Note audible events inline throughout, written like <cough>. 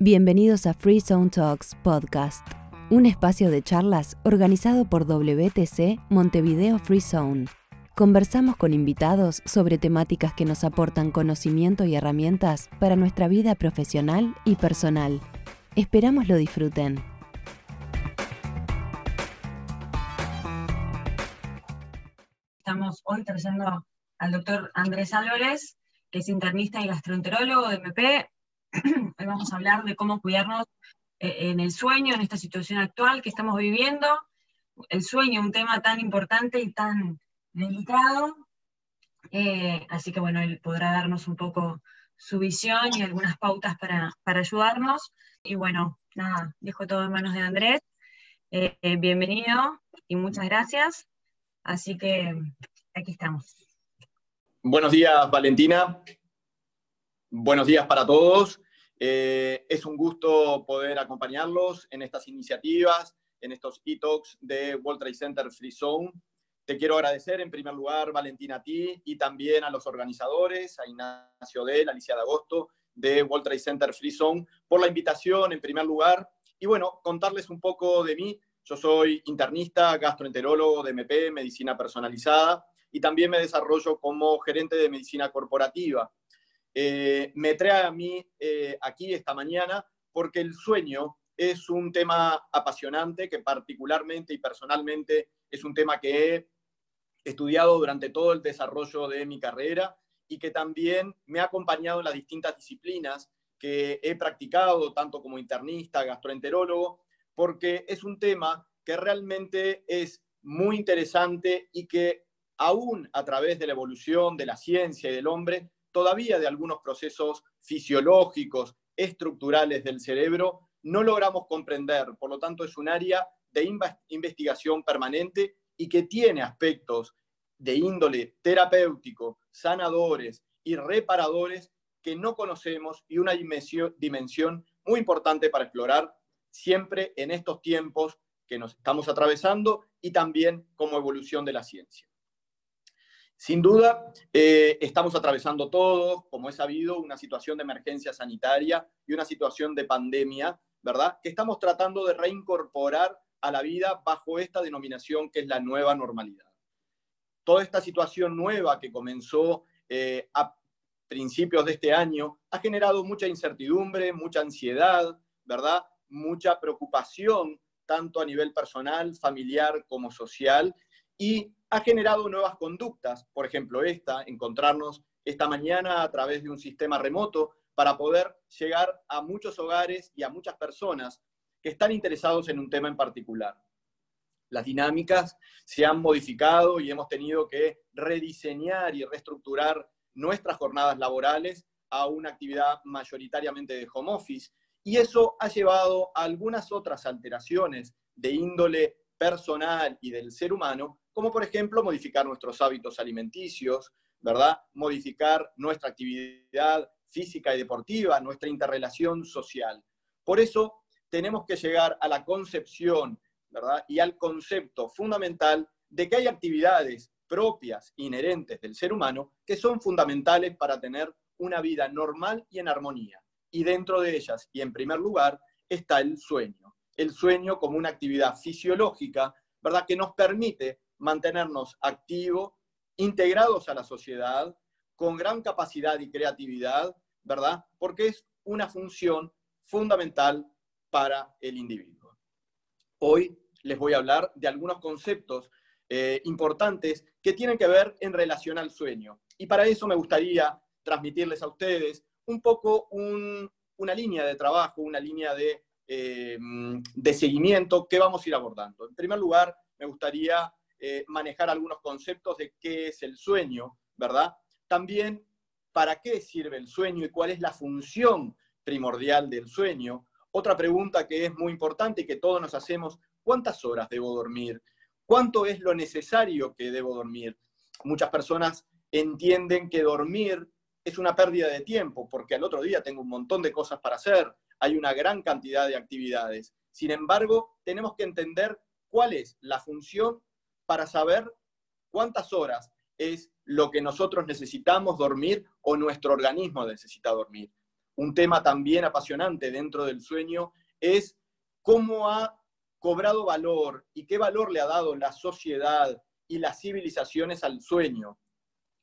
Bienvenidos a Free Zone Talks Podcast, un espacio de charlas organizado por WTC Montevideo Free Zone. Conversamos con invitados sobre temáticas que nos aportan conocimiento y herramientas para nuestra vida profesional y personal. Esperamos lo disfruten. Estamos hoy trayendo al doctor Andrés Álvarez, que es internista y gastroenterólogo de MP, <clears throat> Hoy vamos a hablar de cómo cuidarnos eh, en el sueño, en esta situación actual que estamos viviendo. El sueño, un tema tan importante y tan delicado. Eh, así que bueno, él podrá darnos un poco su visión y algunas pautas para, ayudarnos. Y bueno, nada, dejo todo en manos de Andrés. Eh, bienvenido y muchas gracias. Así que aquí estamos. Buenos días, Valentina. Buenos días para todos. Eh, es un gusto poder acompañarlos en estas iniciativas, en estos e-talks de World Trade Center Free Zone. Te quiero agradecer en primer lugar, Valentina, a ti y también a los organizadores, a Ignacio Del, Alicia de Agosto, de World Trade Center Free Zone, por la invitación en primer lugar. Y bueno, contarles un poco de mí. Yo soy internista, gastroenterólogo de MP, medicina personalizada, y también me desarrollo como gerente de medicina corporativa eh, me trae a mí eh, aquí esta mañana porque el sueño es un tema apasionante que particularmente y personalmente es un tema que he estudiado durante todo el desarrollo de mi carrera y que también me ha acompañado en las distintas disciplinas que he practicado, tanto como internista, gastroenterólogo, porque es un tema que realmente es muy interesante y que aún a través de la evolución de la ciencia y del hombre todavía de algunos procesos fisiológicos, estructurales del cerebro, no logramos comprender. Por lo tanto, es un área de investigación permanente y que tiene aspectos de índole terapéutico, sanadores y reparadores que no conocemos y una dimensión, muy importante para explorar siempre en estos tiempos que nos estamos atravesando y también como evolución de la ciencia. Sin duda, eh, estamos atravesando todos, como es sabido, una situación de emergencia sanitaria y una situación de pandemia, ¿verdad? Que estamos tratando de reincorporar a la vida bajo esta denominación que es la nueva normalidad. Toda esta situación nueva que comenzó eh, a principios de este año ha generado mucha incertidumbre, mucha ansiedad, ¿verdad? Mucha preocupación, tanto a nivel personal, familiar como social, y ha generado nuevas conductas, por ejemplo esta, encontrarnos esta mañana a través de un sistema remoto para poder llegar a muchos hogares y a muchas personas que están interesados en un tema en particular. Las dinámicas se han modificado y hemos tenido que rediseñar y reestructurar nuestras jornadas laborales a una actividad mayoritariamente de home office y eso ha llevado a algunas otras alteraciones de índole personal y del ser humano como por ejemplo modificar nuestros hábitos alimenticios, ¿verdad? Modificar nuestra actividad física y deportiva, nuestra interrelación social. Por eso tenemos que llegar a la concepción, ¿verdad? Y al concepto fundamental de que hay actividades propias, inherentes del ser humano, que son fundamentales para tener una vida normal y en armonía. Y dentro de ellas, y en primer lugar, está el sueño. El sueño como una actividad fisiológica, ¿verdad? Que nos permite mantenernos activos, integrados a la sociedad, con gran capacidad y creatividad, ¿verdad? Porque es una función fundamental para el individuo. Hoy les voy a hablar de algunos conceptos eh, importantes que tienen que ver en relación al sueño. Y para eso me gustaría transmitirles a ustedes un poco una línea de trabajo, una línea de, eh, de seguimiento que vamos a ir abordando. En primer lugar, me gustaría eh, manejar algunos conceptos de qué es el sueño, ¿verdad? También para qué sirve el sueño y cuál es la función primordial del sueño. Otra pregunta que es muy importante y que todos nos hacemos, ¿cuántas horas debo dormir? ¿Cuánto es lo necesario que debo dormir? Muchas personas entienden que dormir es una pérdida de tiempo, porque al otro día tengo un montón de cosas para hacer, hay una gran cantidad de actividades. Sin embargo, tenemos que entender cuál es la función para saber cuántas horas es lo que nosotros necesitamos dormir o nuestro organismo necesita dormir. un tema también apasionante dentro del sueño, es cómo ha cobrado valor y qué valor le ha dado la sociedad y las civilizaciones al sueño,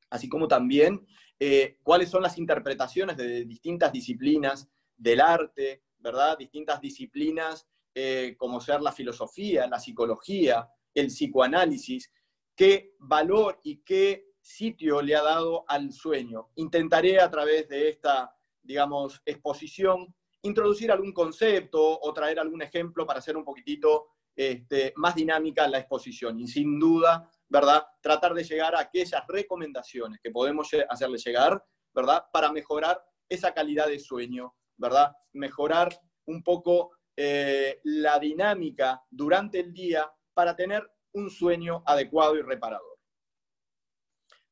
así como también eh, cuáles son las interpretaciones de distintas disciplinas del arte, ¿verdad? Distintas disciplinas eh, como ser la filosofía, la psicología, el psicoanálisis, qué valor y qué sitio le ha dado al sueño. Intentaré a través de esta, digamos, exposición introducir algún concepto o traer algún ejemplo para hacer un poquitito este, más dinámica la exposición. Y sin duda, ¿verdad? Tratar de llegar a aquellas recomendaciones que podemos hacerle llegar, ¿verdad? Para mejorar esa calidad de sueño, ¿verdad? Mejorar un poco eh, la dinámica durante el día para tener un sueño adecuado y reparador.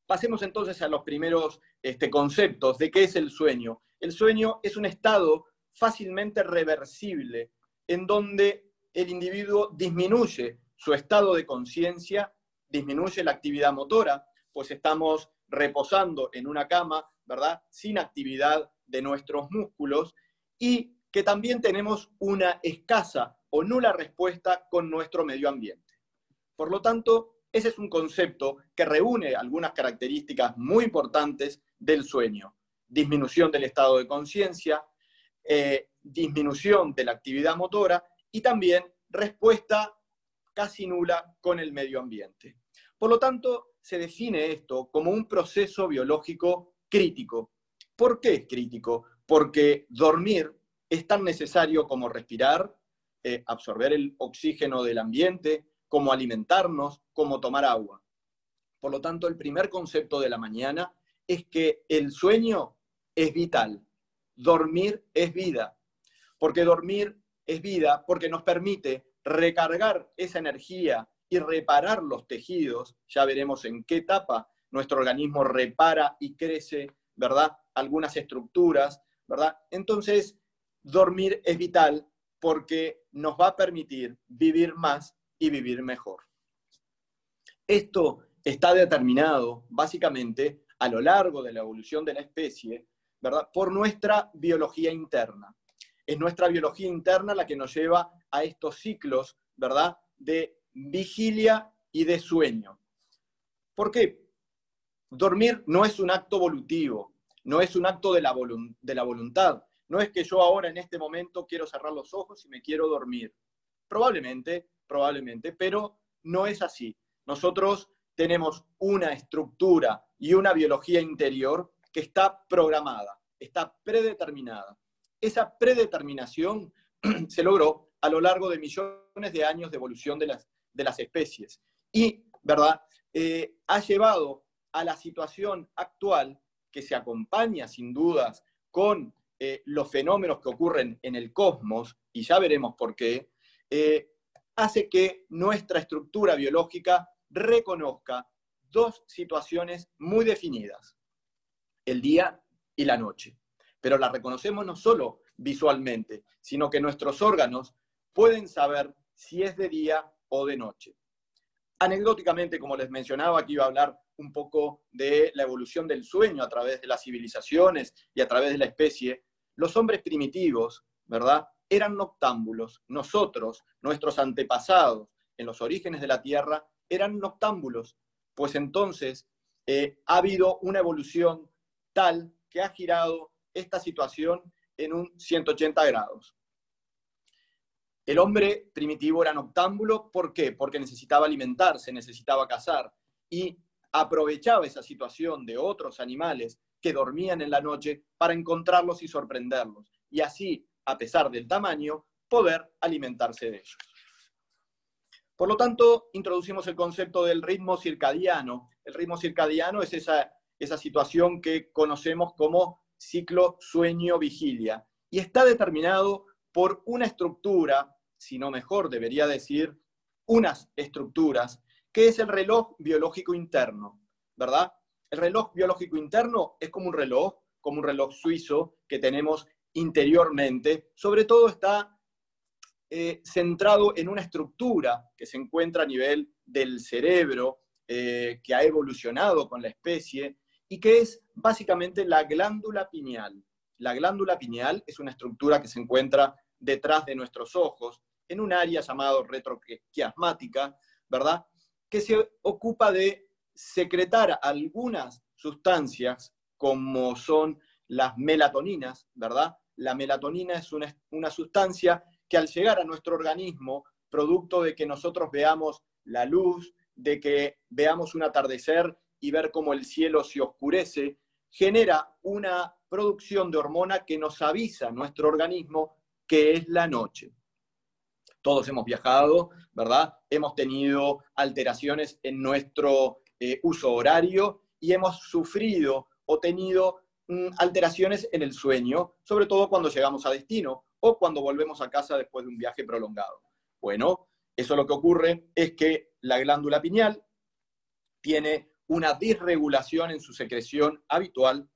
Pasemos entonces a los primeros este, conceptos de qué es el sueño. El sueño es un estado fácilmente reversible en donde el individuo disminuye su estado de conciencia, disminuye la actividad motora, pues estamos reposando en una cama, ¿verdad? Sin actividad de nuestros músculos y que también tenemos una escasa o nula respuesta con nuestro medio ambiente. Por lo tanto, ese es un concepto que reúne algunas características muy importantes del sueño. Disminución del estado de conciencia, eh, disminución de la actividad motora y también respuesta casi nula con el medio ambiente. Por lo tanto, se define esto como un proceso biológico crítico. ¿Por qué es crítico? Porque dormir es tan necesario como respirar, eh, absorber el oxígeno del ambiente, como alimentarnos, como tomar agua. Por lo tanto, el primer concepto de la mañana es que el sueño es vital. Dormir es vida. Porque dormir es vida porque nos permite recargar esa energía y reparar los tejidos. Ya veremos en qué etapa nuestro organismo repara y crece, ¿verdad? Algunas estructuras, ¿verdad? Entonces, dormir es vital porque nos va a permitir vivir más y vivir mejor. Esto está determinado básicamente a lo largo de la evolución de la especie, ¿verdad? Por nuestra biología interna. Es nuestra biología interna la que nos lleva a estos ciclos, ¿verdad? De vigilia y de sueño. ¿Por qué? Dormir no es un acto volutivo, no es un acto de la, de la voluntad. No es que yo ahora en este momento quiero cerrar los ojos y me quiero dormir. Probablemente probablemente, pero no es así. Nosotros tenemos una estructura y una biología interior que está programada, está predeterminada. Esa predeterminación <clears throat> se logró a lo largo de millones de años de evolución de las, de las especies y, ¿verdad?, eh, ha llevado a la situación actual que se acompaña sin dudas con eh, los fenómenos que ocurren en el cosmos, y ya veremos por qué, eh, hace que nuestra estructura biológica reconozca dos situaciones muy definidas, el día y la noche. Pero la reconocemos no solo visualmente, sino que nuestros órganos pueden saber si es de día o de noche. Anecdóticamente, como les mencionaba, aquí iba a hablar un poco de la evolución del sueño a través de las civilizaciones y a través de la especie, los hombres primitivos, ¿verdad? eran noctámbulos. Nosotros, nuestros antepasados en los orígenes de la Tierra, eran noctámbulos. Pues entonces eh, ha habido una evolución tal que ha girado esta situación en un 180 grados. El hombre primitivo era noctámbulo, ¿por qué? Porque necesitaba alimentarse, necesitaba cazar y aprovechaba esa situación de otros animales que dormían en la noche para encontrarlos y sorprenderlos. Y así a pesar del tamaño, poder alimentarse de ellos. Por lo tanto, introducimos el concepto del ritmo circadiano. El ritmo circadiano es esa, esa situación que conocemos como ciclo sueño-vigilia y está determinado por una estructura, si no mejor debería decir unas estructuras, que es el reloj biológico interno, ¿verdad? El reloj biológico interno es como un reloj, como un reloj suizo que tenemos interiormente, sobre todo está eh, centrado en una estructura que se encuentra a nivel del cerebro, eh, que ha evolucionado con la especie y que es básicamente la glándula pineal. la glándula pineal es una estructura que se encuentra detrás de nuestros ojos, en un área llamado retroquiasmática, ¿verdad? Que se ocupa de secretar algunas sustancias como son las melatoninas, ¿verdad? La melatonina es una, una sustancia que al llegar a nuestro organismo, producto de que nosotros veamos la luz, de que veamos un atardecer y ver cómo el cielo se oscurece, genera una producción de hormona que nos avisa a nuestro organismo que es la noche. Todos hemos viajado, ¿verdad? Hemos tenido alteraciones en nuestro eh, uso horario y hemos sufrido o tenido mm, alteraciones en el sueño, sobre todo cuando llegamos a destino o cuando volvemos a casa después de un viaje prolongado. Bueno, eso lo que ocurre es que la glándula pineal tiene una disregulación en su secreción habitual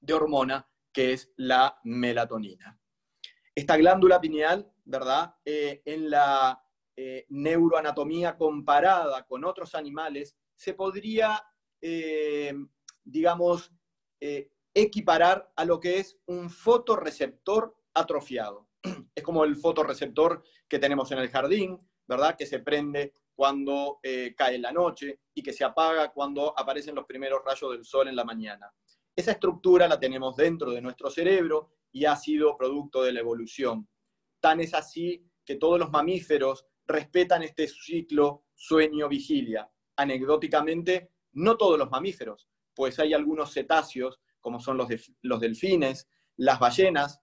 de hormona, que es la melatonina. Esta glándula pineal, ¿verdad? Eh, en la eh, neuroanatomía comparada con otros animales, se podría, eh, digamos, equiparar a lo que es un fotorreceptor atrofiado. <clears throat> Es como el fotorreceptor que tenemos en el jardín, ¿verdad? Que se prende cuando cae la noche y que se apaga cuando aparecen los primeros rayos del sol en la mañana. Esa estructura la tenemos dentro de nuestro cerebro y ha sido producto de la evolución. Tan es así que todos los mamíferos respetan este ciclo sueño-vigilia. Anecdóticamente, no todos los mamíferos, pues hay algunos cetáceos, como son los, los delfines, las ballenas,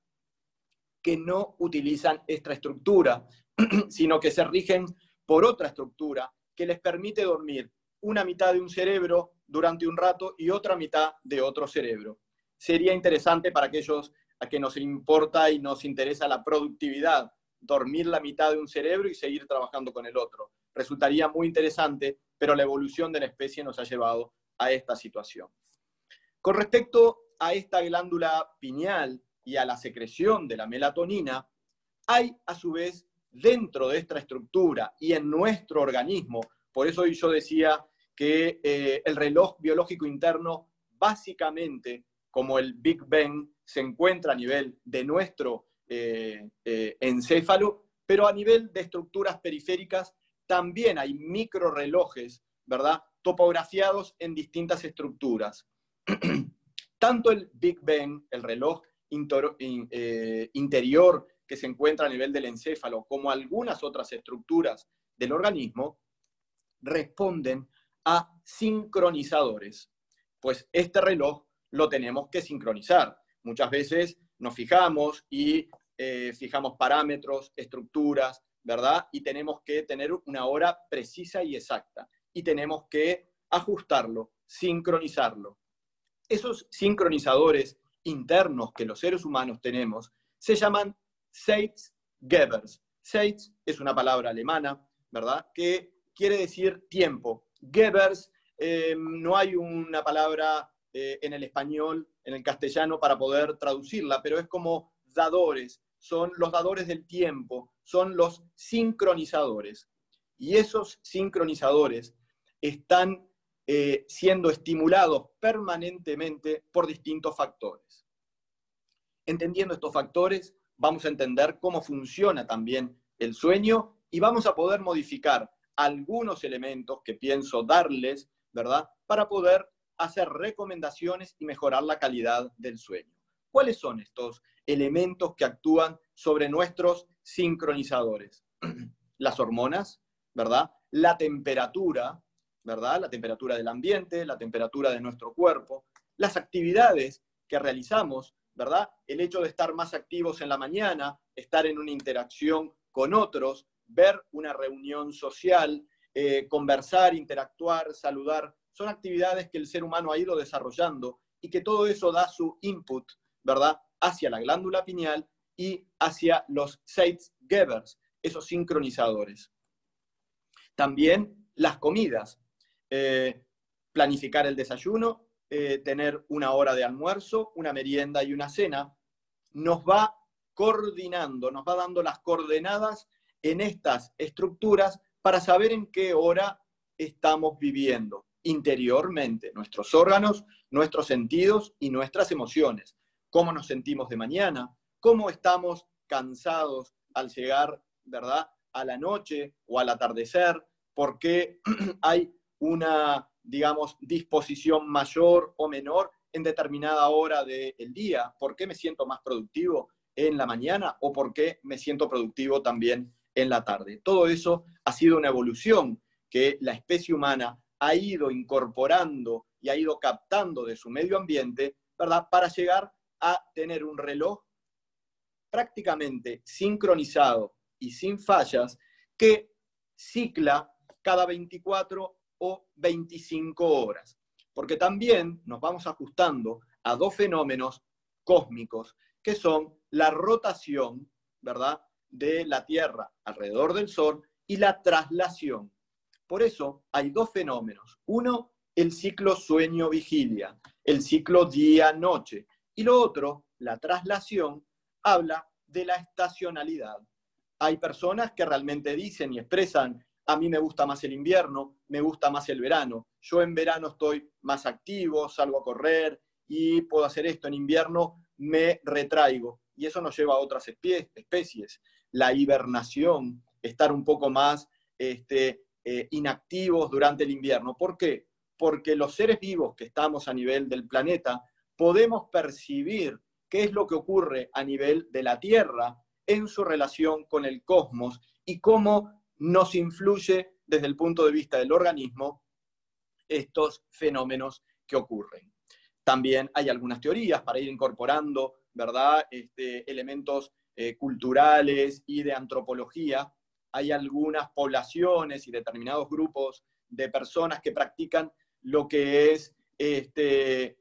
que no utilizan esta estructura, <clears throat> sino que se rigen por otra estructura que les permite dormir una mitad de un cerebro durante un rato y otra mitad de otro cerebro. Sería interesante para aquellos a que nos importa y nos interesa la productividad, dormir la mitad de un cerebro y seguir trabajando con el otro. Resultaría muy interesante, pero la evolución de la especie nos ha llevado a esta situación. Con respecto a esta glándula pineal y a la secreción de la melatonina, hay a su vez dentro de esta estructura y en nuestro organismo, por eso yo decía que eh, el reloj biológico interno básicamente como el Big Bang se encuentra a nivel de nuestro eh, eh, encéfalo, pero a nivel de estructuras periféricas también hay microrelojes, ¿verdad? Topografiados en distintas estructuras. <clears throat> Tanto el Big Bang, el reloj eh, interior que se encuentra a nivel del encéfalo, como algunas otras estructuras del organismo, responden a sincronizadores. Pues este reloj lo tenemos que sincronizar. Muchas veces nos fijamos y eh, fijamos parámetros, estructuras, ¿verdad? Y tenemos que tener una hora precisa y exacta. Y tenemos que ajustarlo, sincronizarlo. Esos sincronizadores internos que los seres humanos tenemos se llaman Zeitgebers. Zeit es una palabra alemana, ¿verdad? Que quiere decir tiempo. Gebers, eh, no hay una palabra eh, en el español, en el castellano, para poder traducirla, pero es como dadores, son los dadores del tiempo, son los sincronizadores. Y esos sincronizadores están eh, siendo estimulados permanentemente por distintos factores. Entendiendo estos factores, vamos a entender cómo funciona también el sueño y vamos a poder modificar algunos elementos que pienso darles, ¿verdad? Para poder hacer recomendaciones y mejorar la calidad del sueño. ¿Cuáles son estos elementos que actúan sobre nuestros sincronizadores? <clears throat> Las hormonas, ¿verdad? La temperatura, ¿verdad? La temperatura del ambiente, la temperatura de nuestro cuerpo, las actividades que realizamos, ¿verdad? El hecho de estar más activos en la mañana, estar en una interacción con otros, ver una reunión social, eh, conversar, interactuar, saludar, son actividades que el ser humano ha ido desarrollando y que todo eso da su input, ¿verdad?, hacia la glándula pineal y hacia los Zeitgebers, esos sincronizadores. También las comidas, eh, planificar el desayuno, eh, tener una hora de almuerzo, una merienda y una cena, nos va coordinando, nos va dando las coordenadas en estas estructuras para saber en qué hora estamos viviendo interiormente, nuestros órganos, nuestros sentidos y nuestras emociones. cómo nos sentimos de mañana, cómo estamos cansados al llegar, ¿verdad?, a la noche o al atardecer, por qué <clears throat> hay una, digamos, disposición mayor o menor en determinada hora del día, por qué me siento más productivo en la mañana o por qué me siento productivo también en la tarde. Todo eso ha sido una evolución que la especie humana ha ido incorporando y ha ido captando de su medio ambiente, ¿verdad? Para llegar a tener un reloj prácticamente sincronizado y sin fallas que cicla cada 24 o 25 horas. Porque también nos vamos ajustando a dos fenómenos cósmicos que son la rotación, ¿verdad?, de la Tierra alrededor del Sol y la traslación. Por eso hay dos fenómenos. Uno, el ciclo sueño-vigilia, el ciclo día-noche. Y lo otro, la traslación, habla de la estacionalidad. Hay personas que realmente dicen y expresan, a mí me gusta más el invierno, me gusta más el verano. Yo en verano estoy más activo, salgo a correr y puedo hacer esto. En invierno me retraigo. Y eso nos lleva a otras especies. La hibernación, estar un poco más este, eh, inactivos durante el invierno. ¿Por qué? Porque los seres vivos que estamos a nivel del planeta podemos percibir qué es lo que ocurre a nivel de la Tierra en su relación con el cosmos y cómo nos influye desde el punto de vista del organismo estos fenómenos que ocurren. También hay algunas teorías para ir incorporando, ¿verdad?, este, elementos eh, culturales y de antropología. Hay algunas poblaciones y determinados grupos de personas que practican lo que es este,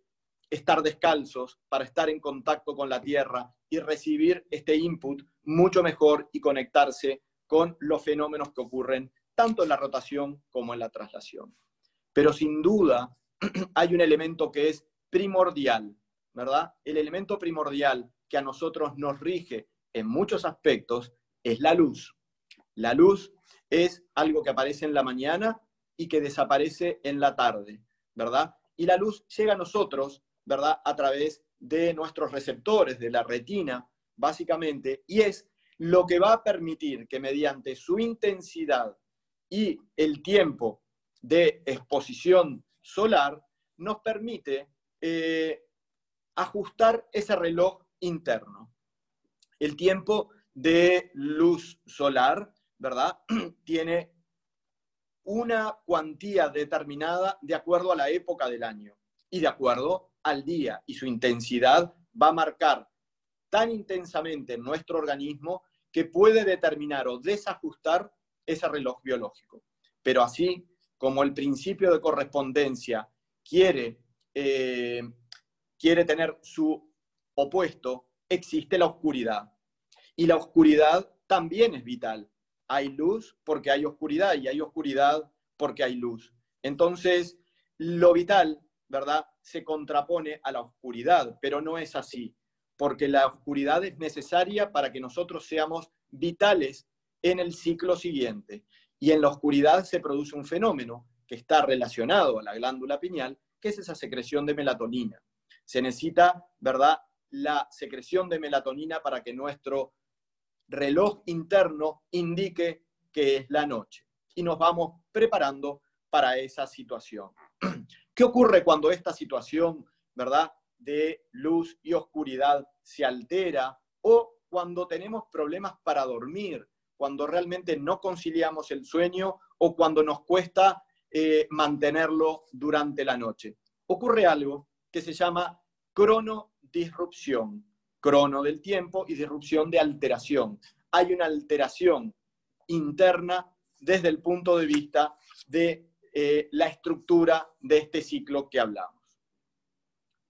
estar descalzos para estar en contacto con la tierra y recibir este input mucho mejor y conectarse con los fenómenos que ocurren tanto en la rotación como en la traslación. Pero sin duda <clears throat> hay un elemento que es primordial, ¿verdad? El elemento primordial que a nosotros nos rige en muchos aspectos es la luz. La luz es algo que aparece en la mañana y que desaparece en la tarde, ¿verdad? Y la luz llega a nosotros ¿verdad? A través de nuestros receptores, de la retina, básicamente, y es lo que va a permitir que mediante su intensidad y el tiempo de exposición solar nos permite eh, ajustar ese reloj interno. El tiempo de luz solar, ¿verdad? <clears throat> Tiene una cuantía determinada de acuerdo a la época del año y de acuerdo al día y su intensidad va a marcar tan intensamente en nuestro organismo que puede determinar o desajustar ese reloj biológico. Pero así como el principio de correspondencia quiere, eh, quiere tener su opuesto, existe la oscuridad. Y la oscuridad también es vital. Hay luz porque hay oscuridad y hay oscuridad porque hay luz. Entonces, lo vital ¿verdad? Se contrapone a la oscuridad, pero no es así, porque la oscuridad es necesaria para que nosotros seamos vitales en el ciclo siguiente. Y en la oscuridad se produce un fenómeno que está relacionado a la glándula pineal, que es esa secreción de melatonina. Se necesita, ¿verdad?, la secreción de melatonina para que nuestro reloj interno indique que es la noche. Y nos vamos preparando para esa situación. <clears throat> ¿Qué ocurre cuando esta situación, verdad, de luz y oscuridad se altera o cuando tenemos problemas para dormir, cuando realmente no conciliamos el sueño o cuando nos cuesta eh, mantenerlo durante la noche? Ocurre algo que se llama cronodisrupción, crono del tiempo y disrupción de alteración. Hay una alteración interna desde el punto de vista de eh, la estructura de este ciclo que hablamos.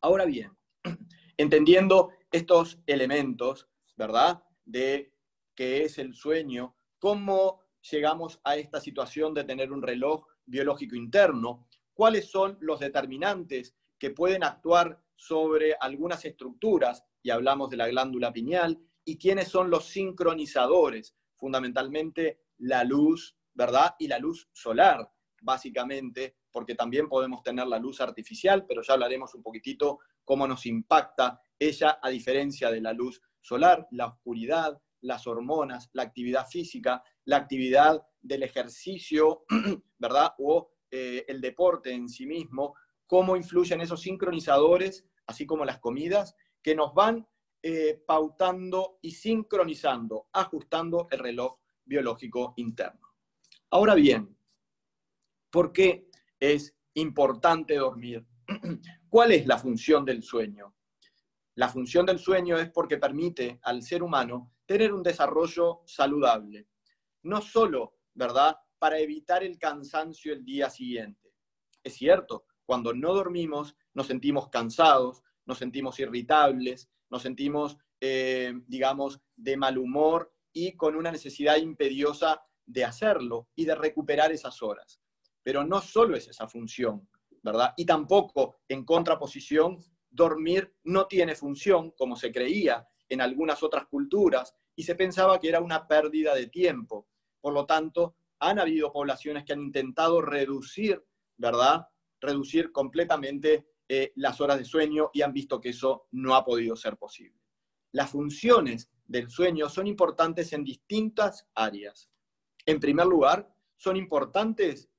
Ahora bien, <clears throat> entendiendo estos elementos, ¿verdad? De qué es el sueño, cómo llegamos a esta situación de tener un reloj biológico interno, cuáles son los determinantes que pueden actuar sobre algunas estructuras, y hablamos de la glándula pineal, y quiénes son los sincronizadores, fundamentalmente la luz, ¿verdad? Y la luz solar, básicamente, porque también podemos tener la luz artificial, pero ya hablaremos un poquitito cómo nos impacta Ella, a diferencia de la luz solar, la oscuridad, las hormonas, la actividad física, la actividad del ejercicio, <clears throat> ¿verdad? O eh, el deporte en sí mismo, cómo influyen esos sincronizadores, así como las comidas, que nos van eh, pautando y sincronizando, ajustando el reloj biológico interno. Ahora bien, ¿por qué es importante dormir? <clears throat> ¿Cuál es la función del sueño? La función del sueño es porque permite al ser humano tener un desarrollo saludable. No solo, ¿verdad?, para evitar el cansancio el día siguiente. Es cierto, cuando no dormimos nos sentimos cansados, nos sentimos irritables, nos sentimos, eh, digamos, de mal humor y con una necesidad imperiosa de hacerlo y de recuperar esas horas. Pero no solo es esa función, ¿verdad? Y tampoco, en contraposición, dormir no tiene función, como se creía en algunas otras culturas, y se pensaba que era una pérdida de tiempo. Por lo tanto, han habido poblaciones que han intentado reducir, ¿verdad? Reducir completamente eh, las horas de sueño y han visto que eso no ha podido ser posible. Las funciones del sueño son importantes en distintas áreas. En primer lugar, son importantes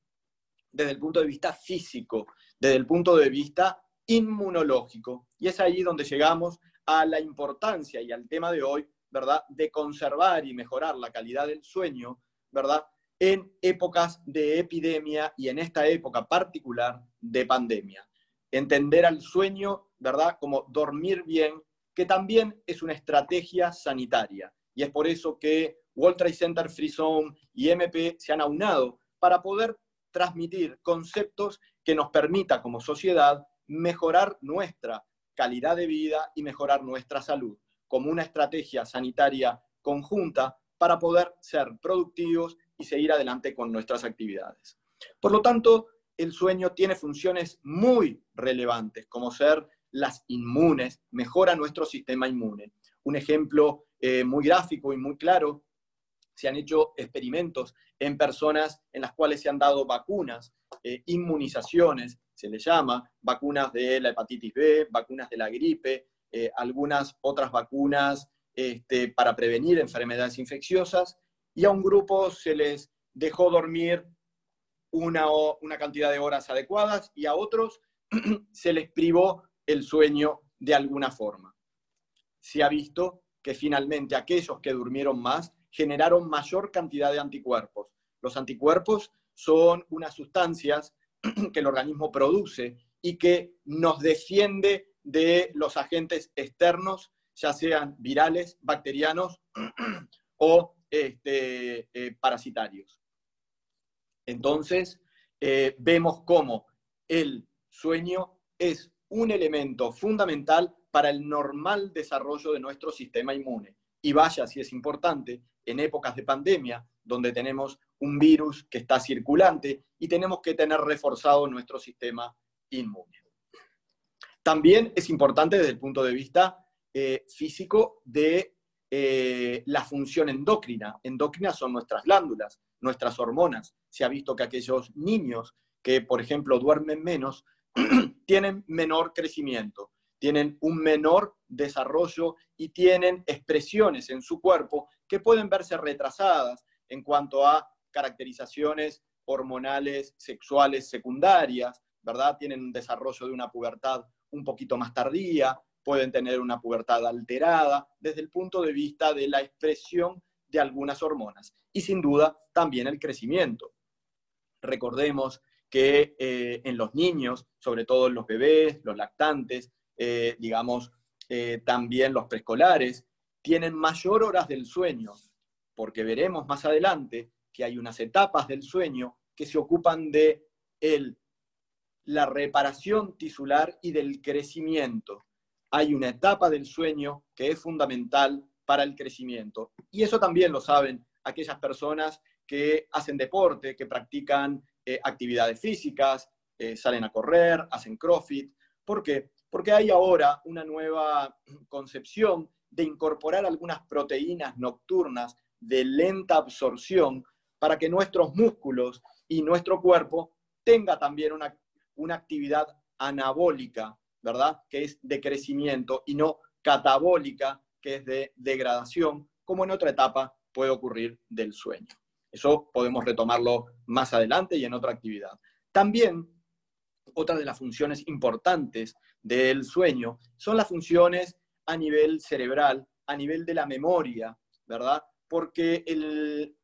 desde el punto de vista físico, desde el punto de vista inmunológico. Y es ahí donde llegamos a la importancia y al tema de hoy, ¿verdad?, de conservar y mejorar la calidad del sueño, ¿verdad?, en épocas de epidemia y en esta época particular de pandemia. Entender al sueño, ¿verdad?, como dormir bien, que también es una estrategia sanitaria. Y es por eso que World Trade Center Free Zone y MP se han aunado para poder transmitir conceptos que nos permita como sociedad mejorar nuestra calidad de vida y mejorar nuestra salud como una estrategia sanitaria conjunta para poder ser productivos y seguir adelante con nuestras actividades. Por lo tanto, el sueño tiene funciones muy relevantes, como ser las inmunes, mejora nuestro sistema inmune. Un ejemplo eh, muy gráfico y muy claro, se han hecho experimentos en personas en las cuales se han dado vacunas, eh, inmunizaciones, se le llama, vacunas de la hepatitis B, vacunas de la gripe, eh, algunas otras vacunas este, para prevenir enfermedades infecciosas, y a un grupo se les dejó dormir una, una cantidad de horas adecuadas y a otros <clears throat> se les privó el sueño de alguna forma. Se ha visto que finalmente aquellos que durmieron más generaron mayor cantidad de anticuerpos. Los anticuerpos son unas sustancias <clears throat> que el organismo produce y que nos defiende de los agentes externos, ya sean virales, bacterianos <clears throat> o este, eh, parasitarios. Entonces, eh, vemos cómo el sueño es un elemento fundamental para el normal desarrollo de nuestro sistema inmune. Y vaya si es importante en épocas de pandemia, donde tenemos un virus que está circulante y tenemos que tener reforzado nuestro sistema inmune. También es importante desde el punto de vista eh, físico de eh, la función endocrina. Endocrina son nuestras glándulas, nuestras hormonas. Se ha visto que aquellos niños que, por ejemplo, duermen menos, <clears throat> tienen menor crecimiento, tienen un menor desarrollo y tienen expresiones en su cuerpo que pueden verse retrasadas en cuanto a caracterizaciones hormonales sexuales secundarias, ¿verdad? Tienen un desarrollo de una pubertad un poquito más tardía, pueden tener una pubertad alterada desde el punto de vista de la expresión de algunas hormonas y sin duda también el crecimiento. Recordemos que eh, en los niños, sobre todo en los bebés, los lactantes, eh, digamos, eh, también los preescolares, tienen mayor horas del sueño, porque veremos más adelante que hay unas etapas del sueño que se ocupan de el, la reparación tisular y del crecimiento. Hay una etapa del sueño que es fundamental para el crecimiento. Y eso también lo saben aquellas personas que hacen deporte, que practican eh, actividades físicas, eh, salen a correr, hacen CrossFit. ¿Por qué? Porque hay ahora una nueva <clears throat> concepción de incorporar algunas proteínas nocturnas de lenta absorción para que nuestros músculos y nuestro cuerpo tenga también una, una actividad anabólica, ¿verdad? Que es de crecimiento y no catabólica, que es de degradación, como en otra etapa puede ocurrir del sueño. Eso podemos retomarlo más adelante y en otra actividad. También, otra de las funciones importantes del sueño son las funciones a nivel cerebral, a nivel de la memoria, ¿verdad? Porque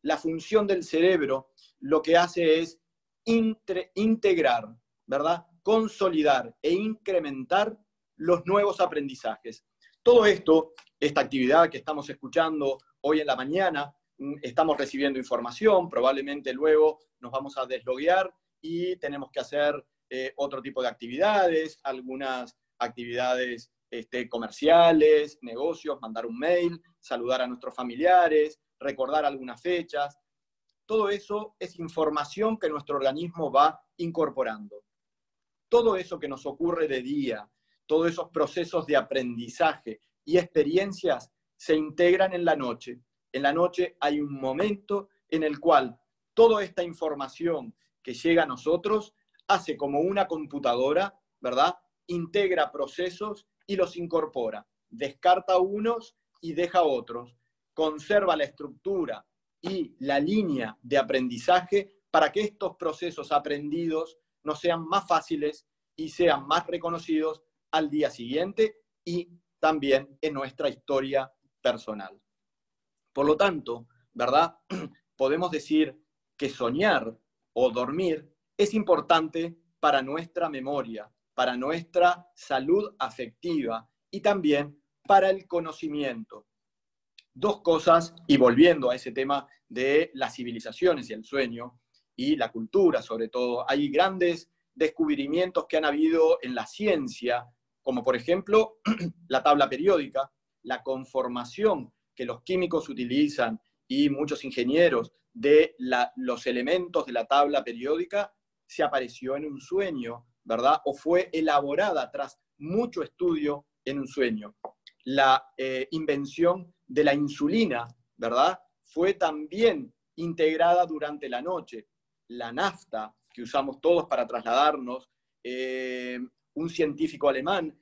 la función del cerebro lo que hace es integrar, ¿verdad? Consolidar e incrementar los nuevos aprendizajes. Todo esto, esta actividad que estamos escuchando hoy en la mañana, mm, estamos recibiendo información, probablemente luego nos vamos a desloguear y tenemos que hacer eh, otro tipo de actividades, algunas actividades este, comerciales, negocios, mandar un mail, saludar a nuestros familiares, recordar algunas fechas. Todo eso es información que nuestro organismo va incorporando. Todo eso que nos ocurre de día, todos esos procesos de aprendizaje y experiencias se integran en la noche. En la noche hay un momento en el cual toda esta información que llega a nosotros hace como una computadora, ¿verdad? Integra procesos y los incorpora. Descarta unos y deja otros. Conserva la estructura y la línea de aprendizaje para que estos procesos aprendidos no sean más fáciles y sean más reconocidos al día siguiente y también en nuestra historia personal. Por lo tanto, ¿verdad? <clears throat> Podemos decir que soñar o dormir es importante para nuestra memoria, para nuestra salud afectiva y también para el conocimiento. Dos cosas, y volviendo a ese tema de las civilizaciones y el sueño y la cultura sobre todo, hay grandes descubrimientos que han habido en la ciencia como por ejemplo <clears throat> la tabla periódica, la conformación que los químicos utilizan y muchos ingenieros de los elementos de la tabla periódica, se apareció en un sueño, ¿verdad? O fue elaborada tras mucho estudio en un sueño. La eh, invención de la insulina, ¿verdad? Fue también integrada durante la noche. La nafta, que usamos todos para trasladarnos, eh, un científico alemán,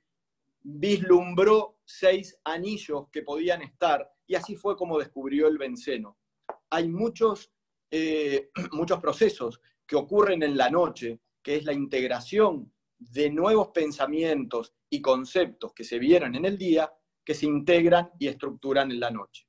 vislumbró seis anillos que podían estar y así fue como descubrió el benceno. Hay muchos, eh, <clears throat> muchos procesos que ocurren en la noche, que es la integración de nuevos pensamientos y conceptos que se vieron en el día, que se integran y estructuran en la noche.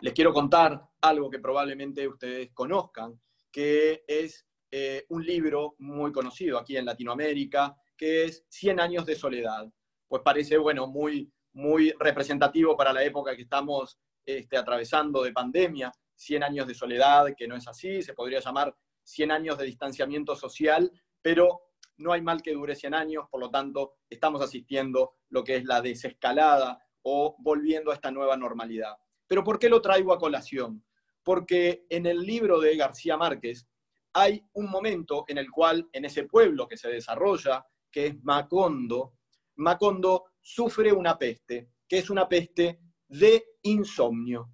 Les quiero contar algo que probablemente ustedes conozcan, que es eh, un libro muy conocido aquí en Latinoamérica, que es 100 años de soledad. Pues parece, bueno, muy, muy representativo para la época que estamos este, atravesando de pandemia, 100 años de soledad, que no es así, se podría llamar 100 años de distanciamiento social, pero no hay mal que dure 100 años, por lo tanto, estamos asistiendo lo que es la desescalada o volviendo a esta nueva normalidad. Pero ¿por qué lo traigo a colación? Porque en el libro de García Márquez, hay un momento en el cual en ese pueblo que se desarrolla, que es Macondo, Macondo sufre una peste, que es una peste de insomnio.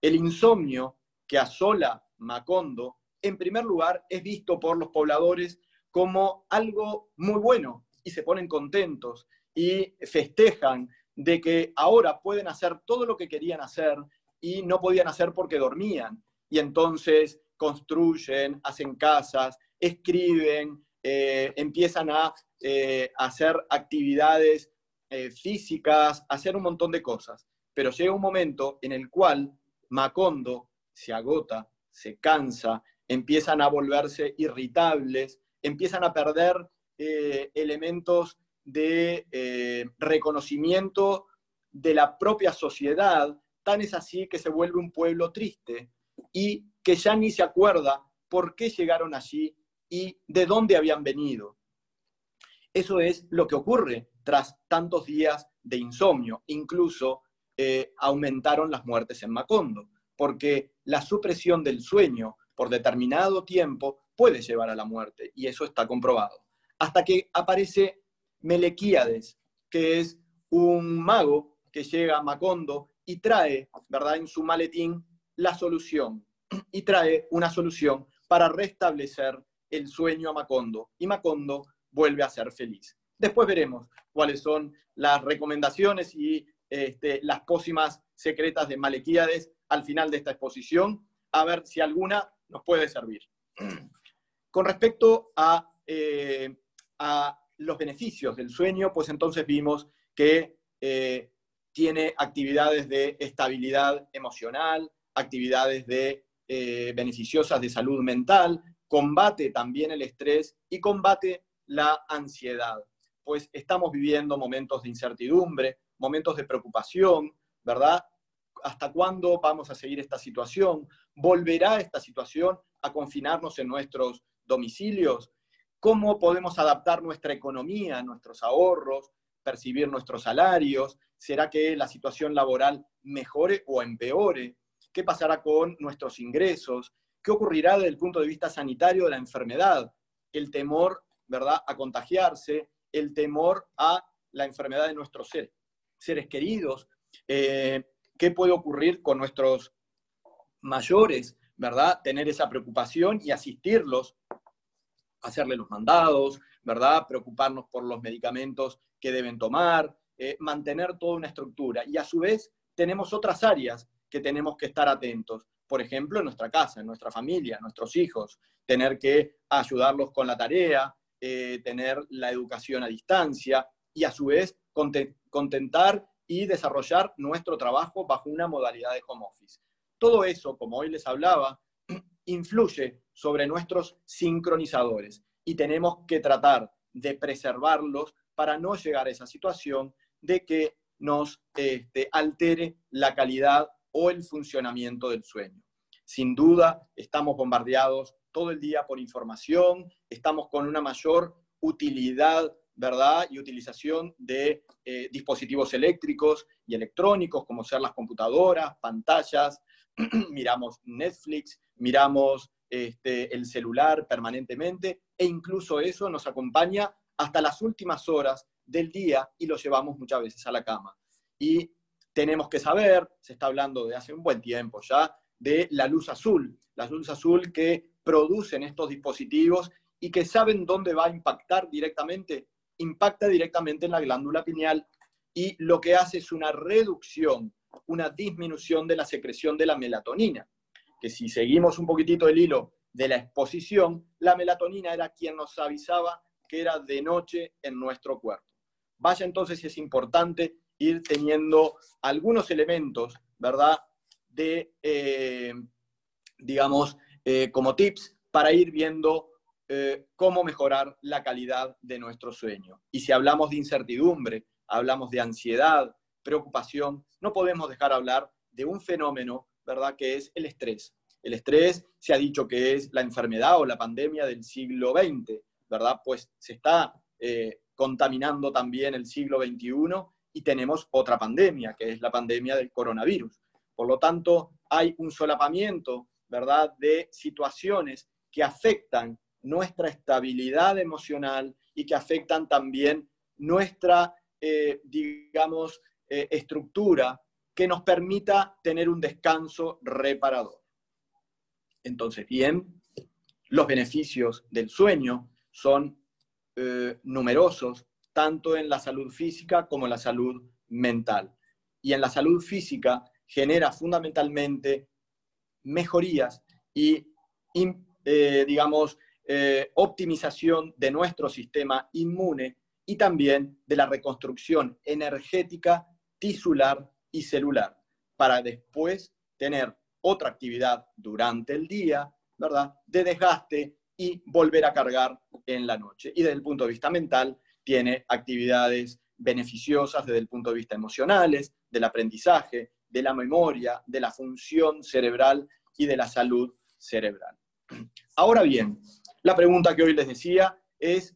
El insomnio que asola Macondo, en primer lugar, es visto por los pobladores como algo muy bueno y se ponen contentos y festejan de que ahora pueden hacer todo lo que querían hacer y no podían hacer porque dormían. Y entonces construyen, hacen casas, escriben, eh, empiezan a eh, hacer actividades eh, físicas, hacer un montón de cosas. Pero llega un momento en el cual Macondo se agota, se cansa, empiezan a volverse irritables, empiezan a perder elementos de reconocimiento de la propia sociedad, tan es así que se vuelve un pueblo triste y que ya ni se acuerda por qué llegaron allí y de dónde habían venido. Eso es lo que ocurre tras tantos días de insomnio. Incluso eh, aumentaron las muertes en Macondo, porque la supresión del sueño por determinado tiempo puede llevar a la muerte, y eso está comprobado. Hasta que aparece Melequíades, que es un mago que llega a Macondo y trae, ¿verdad?, en su maletín la solución y trae una solución para restablecer el sueño a Macondo y Macondo vuelve a ser feliz. Después veremos cuáles son las recomendaciones y este, las pócimas secretas de Malequíades al final de esta exposición, a ver si alguna nos puede servir. <clears throat> Con respecto a, eh, a los beneficios del sueño, pues entonces vimos que eh, tiene actividades de estabilidad emocional, actividades de, eh, beneficiosas de salud mental, combate también el estrés y combate la ansiedad, pues estamos viviendo momentos de incertidumbre, momentos de preocupación, ¿verdad? ¿Hasta cuándo vamos a seguir esta situación? ¿Volverá esta situación a confinarnos en nuestros domicilios? ¿Cómo podemos adaptar nuestra economía, nuestros ahorros, percibir nuestros salarios? ¿Será que la situación laboral mejore o empeore? ¿Qué pasará con nuestros ingresos? ¿Qué ocurrirá desde el punto de vista sanitario de la enfermedad? El temor, ¿verdad?, a contagiarse, el temor a la enfermedad de nuestros seres, seres queridos. Eh, ¿Qué puede ocurrir con nuestros mayores, ¿verdad? Tener esa preocupación y asistirlos, hacerle los mandados, ¿verdad? Preocuparnos por los medicamentos que deben tomar, eh, mantener toda una estructura. Y a su vez tenemos otras áreas que tenemos que estar atentos. Por ejemplo, en nuestra casa, en nuestra familia, nuestros hijos, tener que ayudarlos con la tarea, eh, tener la educación a distancia y a su vez contentar y desarrollar nuestro trabajo bajo una modalidad de home office. Todo eso, como hoy les hablaba, <clears throat> influye sobre nuestros sincronizadores y tenemos que tratar de preservarlos para no llegar a esa situación de que nos este, altere la calidad o el funcionamiento del sueño. Sin duda, estamos bombardeados todo el día por información, estamos con una mayor utilidad, ¿verdad? Y utilización de eh, dispositivos eléctricos y electrónicos, como ser las computadoras, pantallas, <clears throat> miramos Netflix, miramos este, el celular permanentemente, e incluso eso nos acompaña hasta las últimas horas del día y lo llevamos muchas veces a la cama. Y tenemos que saber, se está hablando de hace un buen tiempo ya, de la luz azul, la luz azul que producen estos dispositivos y que saben dónde va a impactar directamente, impacta directamente en la glándula pineal y lo que hace es una reducción, una disminución de la secreción de la melatonina, que si seguimos un poquitito el hilo de la exposición, la melatonina era quien nos avisaba que era de noche en nuestro cuerpo. Vaya entonces, es importante ir teniendo algunos elementos, ¿verdad? De, eh, digamos, eh, como tips para ir viendo eh, cómo mejorar la calidad de nuestro sueño. Y si hablamos de incertidumbre, hablamos de ansiedad, preocupación, no podemos dejar hablar de un fenómeno, ¿verdad?, que es el estrés. El estrés se ha dicho que es la enfermedad o la pandemia del siglo XX, ¿verdad? Pues se está contaminando también el siglo XXI y tenemos otra pandemia, que es la pandemia del coronavirus. Por lo tanto, hay un solapamiento, ¿verdad?, de situaciones que afectan nuestra estabilidad emocional y que afectan también nuestra, eh, digamos, eh, estructura que nos permita tener un descanso reparador. Entonces, bien, los beneficios del sueño son eh, numerosos, tanto en la salud física como en la salud mental. Y en la salud física genera fundamentalmente mejorías y, eh, digamos, eh, optimización de nuestro sistema inmune y también de la reconstrucción energética, tisular y celular, para después tener otra actividad durante el día, ¿verdad? De desgaste y volver a cargar en la noche. Y desde el punto de vista mental, tiene actividades beneficiosas desde el punto de vista emocionales, del aprendizaje, de la memoria, de la función cerebral y de la salud cerebral. Ahora bien, la pregunta que hoy les decía es,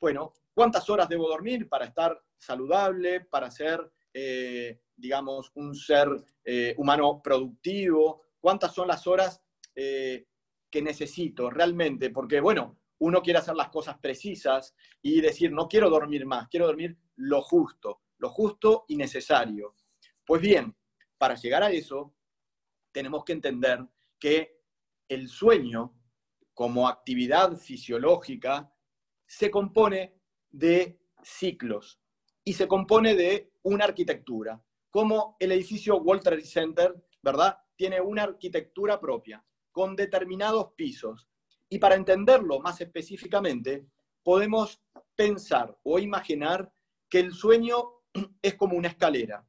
bueno, ¿cuántas horas debo dormir para estar saludable, para ser, eh, digamos, un ser eh, humano productivo? ¿Cuántas son las horas eh, que necesito realmente? Porque, bueno, uno quiere hacer las cosas precisas y decir, no quiero dormir más, quiero dormir lo justo, lo justo y necesario. Pues bien, para llegar a eso, tenemos que entender que el sueño como actividad fisiológica se compone de ciclos y se compone de una arquitectura, como el edificio World Trade Center, ¿verdad? Tiene una arquitectura propia, con determinados pisos. Y para entenderlo más específicamente, podemos pensar o imaginar que el sueño <clears throat> es como una escalera.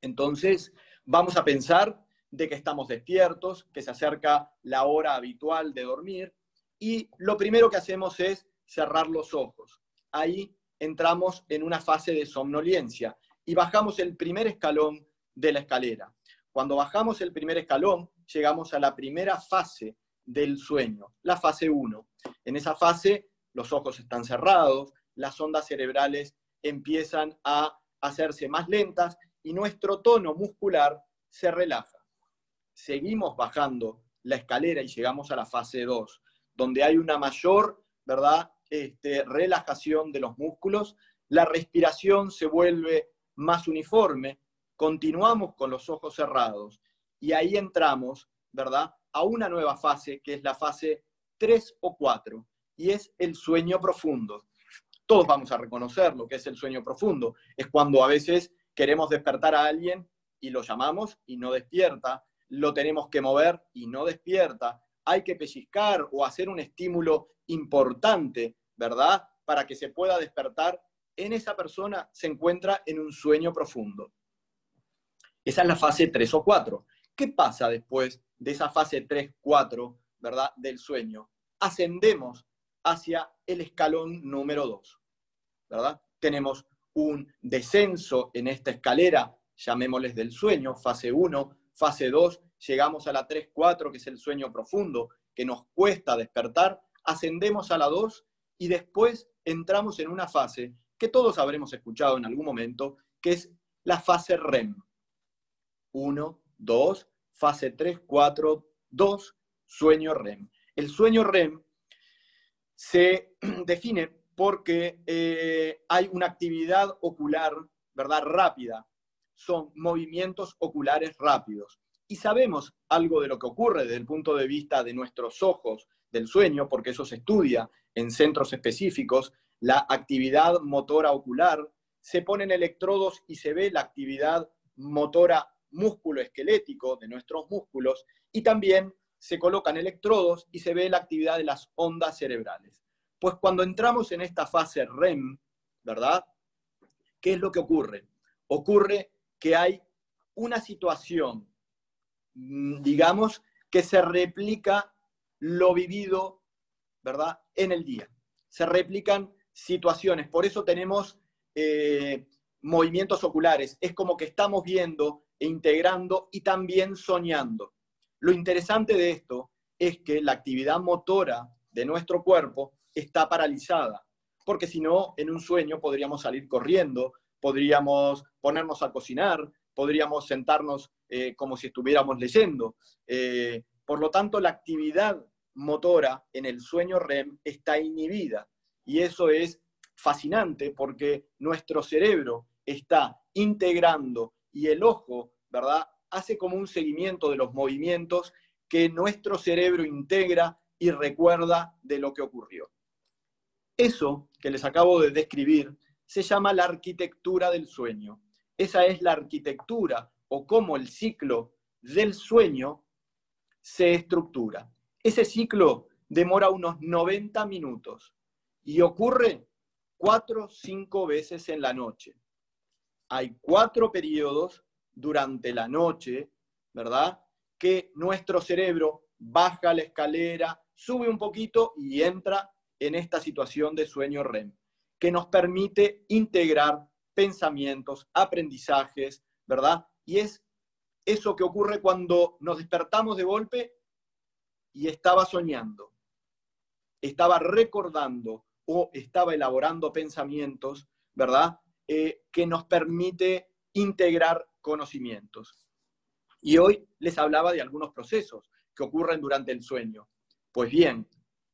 Entonces, vamos a pensar de que estamos despiertos, que se acerca la hora habitual de dormir, y lo primero que hacemos es cerrar los ojos. Ahí entramos en una fase de somnolencia y bajamos el primer escalón de la escalera. Cuando bajamos el primer escalón, llegamos a la primera fase del sueño, la fase 1. En esa fase, los ojos están cerrados, las ondas cerebrales empiezan a hacerse más lentas y nuestro tono muscular se relaja. Seguimos bajando la escalera y llegamos a la fase 2, donde hay una mayor, ¿verdad? Este, relajación de los músculos, la respiración se vuelve más uniforme, continuamos con los ojos cerrados y ahí entramos, ¿verdad? A una nueva fase que es la fase 3 o 4 y es el sueño profundo. Todos vamos a reconocer lo que es el sueño profundo. Es cuando a veces queremos despertar a alguien y lo llamamos y no despierta, lo tenemos que mover y no despierta, hay que pellizcar o hacer un estímulo importante, ¿verdad? Para que se pueda despertar, en esa persona se encuentra en un sueño profundo. Esa es la fase 3 o 4. ¿Qué pasa después de esa fase 3, 4, ¿verdad? Del sueño. Ascendemos hacia el escalón número 2, ¿verdad? Tenemos un descenso en esta escalera, llamémosles del sueño, fase 1, fase 2, llegamos a la 3-4, que es el sueño profundo, que nos cuesta despertar, ascendemos a la 2 y después entramos en una fase que todos habremos escuchado en algún momento, que es la fase REM. 1, 2, fase 3, 4, 2, sueño REM. El sueño REM se <clears throat> define porque eh, hay una actividad ocular, ¿verdad? Rápida. Son movimientos oculares rápidos y sabemos algo de lo que ocurre desde el punto de vista de nuestros ojos del sueño, porque eso se estudia en centros específicos, la actividad motora ocular, se ponen electrodos y se ve la actividad motora músculo esquelético de nuestros músculos y también se colocan electrodos y se ve la actividad de las ondas cerebrales. Pues cuando entramos en esta fase REM, ¿verdad? ¿Qué es lo que ocurre? Ocurre que hay una situación Mm, digamos, que se replica lo vivido, ¿verdad?, en el día. Se replican situaciones, por eso tenemos eh, movimientos oculares. Es como que estamos viendo e integrando y también soñando. Lo interesante de esto es que la actividad motora de nuestro cuerpo está paralizada, porque si no, en un sueño podríamos salir corriendo, podríamos ponernos a cocinar, podríamos sentarnos eh, como si estuviéramos leyendo. Eh, por lo tanto, la actividad motora en el sueño REM está inhibida y eso es fascinante porque nuestro cerebro está integrando y el ojo, ¿verdad? Hace como un seguimiento de los movimientos que nuestro cerebro integra y recuerda de lo que ocurrió. Eso que les acabo de describir se llama la arquitectura del sueño. Esa es la arquitectura o cómo el ciclo del sueño se estructura. Ese ciclo demora unos 90 minutos y ocurre cuatro o cinco veces en la noche. Hay cuatro periodos durante la noche, ¿verdad? Que nuestro cerebro baja la escalera, sube un poquito y entra en esta situación de sueño REM, que nos permite integrar pensamientos, aprendizajes, ¿verdad? Y es eso que ocurre cuando nos despertamos de golpe y estaba soñando, estaba recordando o estaba elaborando pensamientos, ¿verdad? Eh, que nos permite integrar conocimientos. Y hoy les hablaba de algunos procesos que ocurren durante el sueño. Pues bien,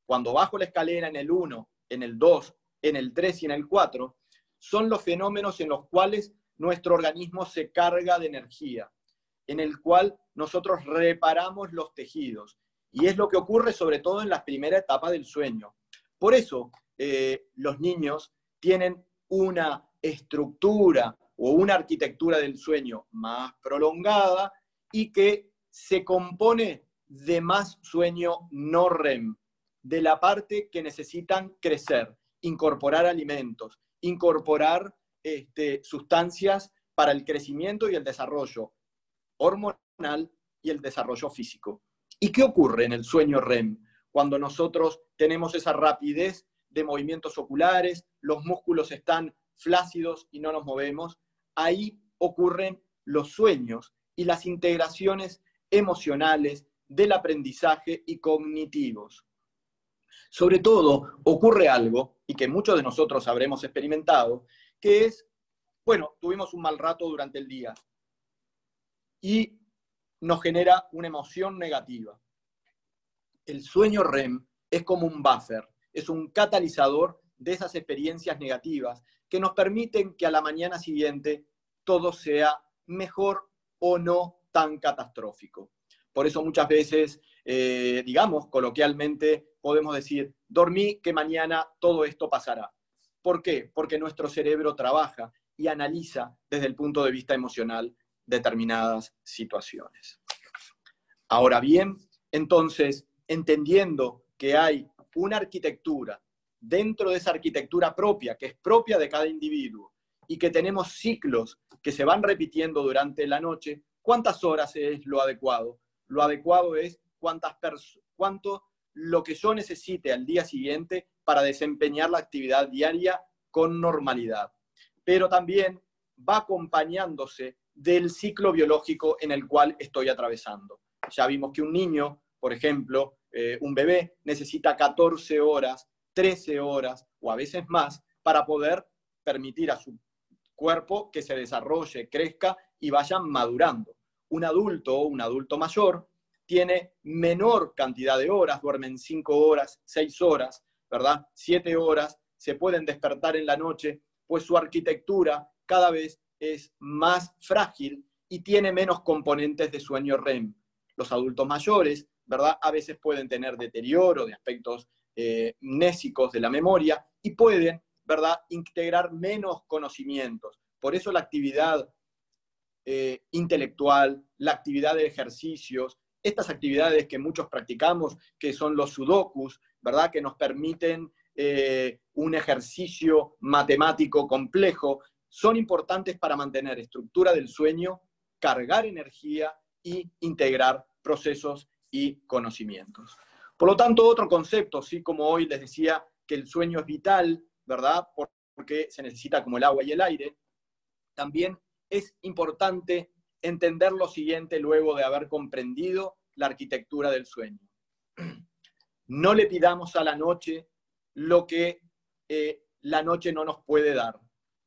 cuando bajo la escalera en el 1, en el 2, en el 3 y en el 4, son los fenómenos en los cuales nuestro organismo se carga de energía, en el cual nosotros reparamos los tejidos. Y es lo que ocurre sobre todo en la primera etapa del sueño. Por eso, eh, los niños tienen una estructura o una arquitectura del sueño más prolongada y que se compone de más sueño no REM, de la parte que necesitan crecer, incorporar alimentos, incorporar este, sustancias para el crecimiento y el desarrollo hormonal y el desarrollo físico. ¿Y qué ocurre en el sueño REM cuando nosotros tenemos esa rapidez de movimientos oculares, los músculos están flácidos y no nos movemos? Ahí ocurren los sueños y las integraciones emocionales del aprendizaje y cognitivos. Sobre todo ocurre algo, y que muchos de nosotros habremos experimentado, que es, bueno, tuvimos un mal rato durante el día y nos genera una emoción negativa. El sueño REM es como un buffer, es un catalizador de esas experiencias negativas que nos permiten que a la mañana siguiente todo sea mejor o no tan catastrófico. Por eso muchas veces, eh, digamos, coloquialmente, podemos decir, dormí que mañana todo esto pasará. ¿Por qué? Porque nuestro cerebro trabaja y analiza desde el punto de vista emocional determinadas situaciones. Ahora bien, entonces, entendiendo que hay una arquitectura dentro de esa arquitectura propia, que es propia de cada individuo, y que tenemos ciclos que se van repitiendo durante la noche, ¿cuántas horas es lo adecuado? Lo adecuado es cuántas cuánto lo que yo necesite al día siguiente para desempeñar la actividad diaria con normalidad. Pero también va acompañándose del ciclo biológico en el cual estoy atravesando. Ya vimos que un niño, por ejemplo, eh, un bebé, necesita 14 horas, 13 horas o a veces más para poder permitir a su cuerpo que se desarrolle, crezca y vaya madurando. Un adulto o un adulto mayor tiene menor cantidad de horas, duermen 5 horas, 6 horas, ¿verdad? 7 horas, se pueden despertar en la noche, pues su arquitectura cada vez es más frágil y tiene menos componentes de sueño REM. Los adultos mayores, ¿verdad? A veces pueden tener deterioro de aspectos eh, nésicos de la memoria y pueden, ¿verdad?, integrar menos conocimientos. Por eso la actividad eh, intelectual, la actividad de ejercicios, estas actividades que muchos practicamos, que son los sudokus, ¿verdad?, que nos permiten eh, un ejercicio matemático complejo, son importantes para mantener estructura del sueño, cargar energía y integrar procesos y conocimientos. Por lo tanto, otro concepto, así como hoy les decía que el sueño es vital, ¿verdad? Porque se necesita como el agua y el aire, también es importante entender lo siguiente luego de haber comprendido la arquitectura del sueño. <clears throat> No le pidamos a la noche lo que eh, la noche no nos puede dar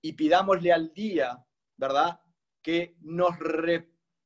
y pidámosle al día, ¿verdad? Que nos,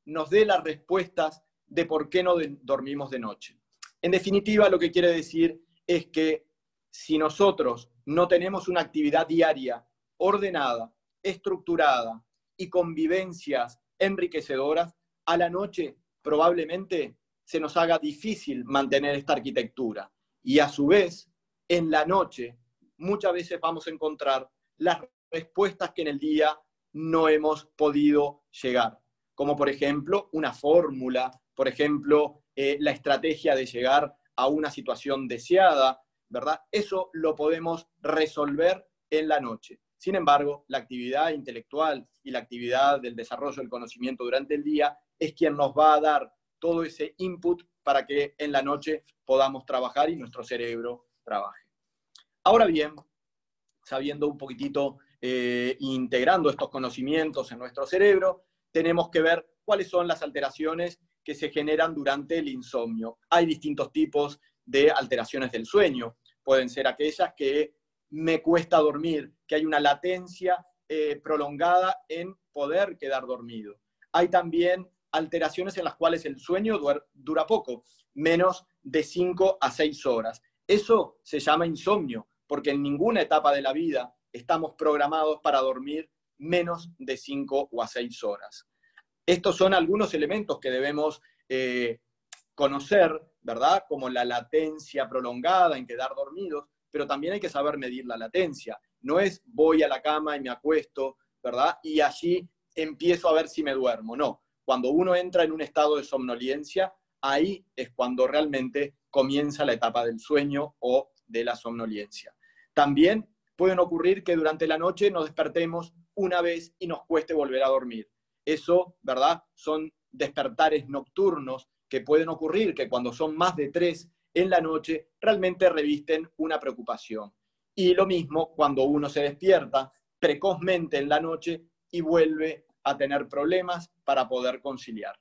nos dé las respuestas de por qué no dormimos de noche. En definitiva, lo que quiere decir es que si nosotros no tenemos una actividad diaria ordenada, estructurada y convivencias enriquecedoras, a la noche probablemente se nos haga difícil mantener esta arquitectura. Y a su vez, en la noche, muchas veces vamos a encontrar las respuestas que en el día no hemos podido llegar, como por ejemplo una fórmula, por ejemplo eh, la estrategia de llegar a una situación deseada, ¿verdad? Eso lo podemos resolver en la noche. Sin embargo, la actividad intelectual y la actividad del desarrollo del conocimiento durante el día es quien nos va a dar todo ese input para que en la noche podamos trabajar y nuestro cerebro trabaje. Ahora bien, sabiendo un poquitito eh, integrando estos conocimientos en nuestro cerebro, tenemos que ver cuáles son las alteraciones que se generan durante el insomnio. Hay distintos tipos de alteraciones del sueño. Pueden ser aquellas que me cuesta dormir, que hay una latencia eh, prolongada en poder quedar dormido. Hay también alteraciones en las cuales el sueño dura poco, menos de 5 a 6 horas. Eso se llama insomnio, porque en ninguna etapa de la vida estamos programados para dormir menos de 5 o a 6 horas. Estos son algunos elementos que debemos eh, conocer, ¿verdad? Como la latencia prolongada en quedar dormidos, pero también hay que saber medir la latencia. no es voy a la cama y me acuesto, ¿verdad? Y allí empiezo a ver si me duermo, no. Cuando uno entra en un estado de somnolencia, ahí es cuando realmente comienza la etapa del sueño o de la somnolencia. También pueden ocurrir que durante la noche nos despertemos una vez y nos cueste volver a dormir. Eso, ¿verdad? Son despertares nocturnos que pueden ocurrir, que cuando son más de tres en la noche, realmente revisten una preocupación. Y lo mismo cuando uno se despierta precozmente en la noche y vuelve a tener problemas para poder conciliar.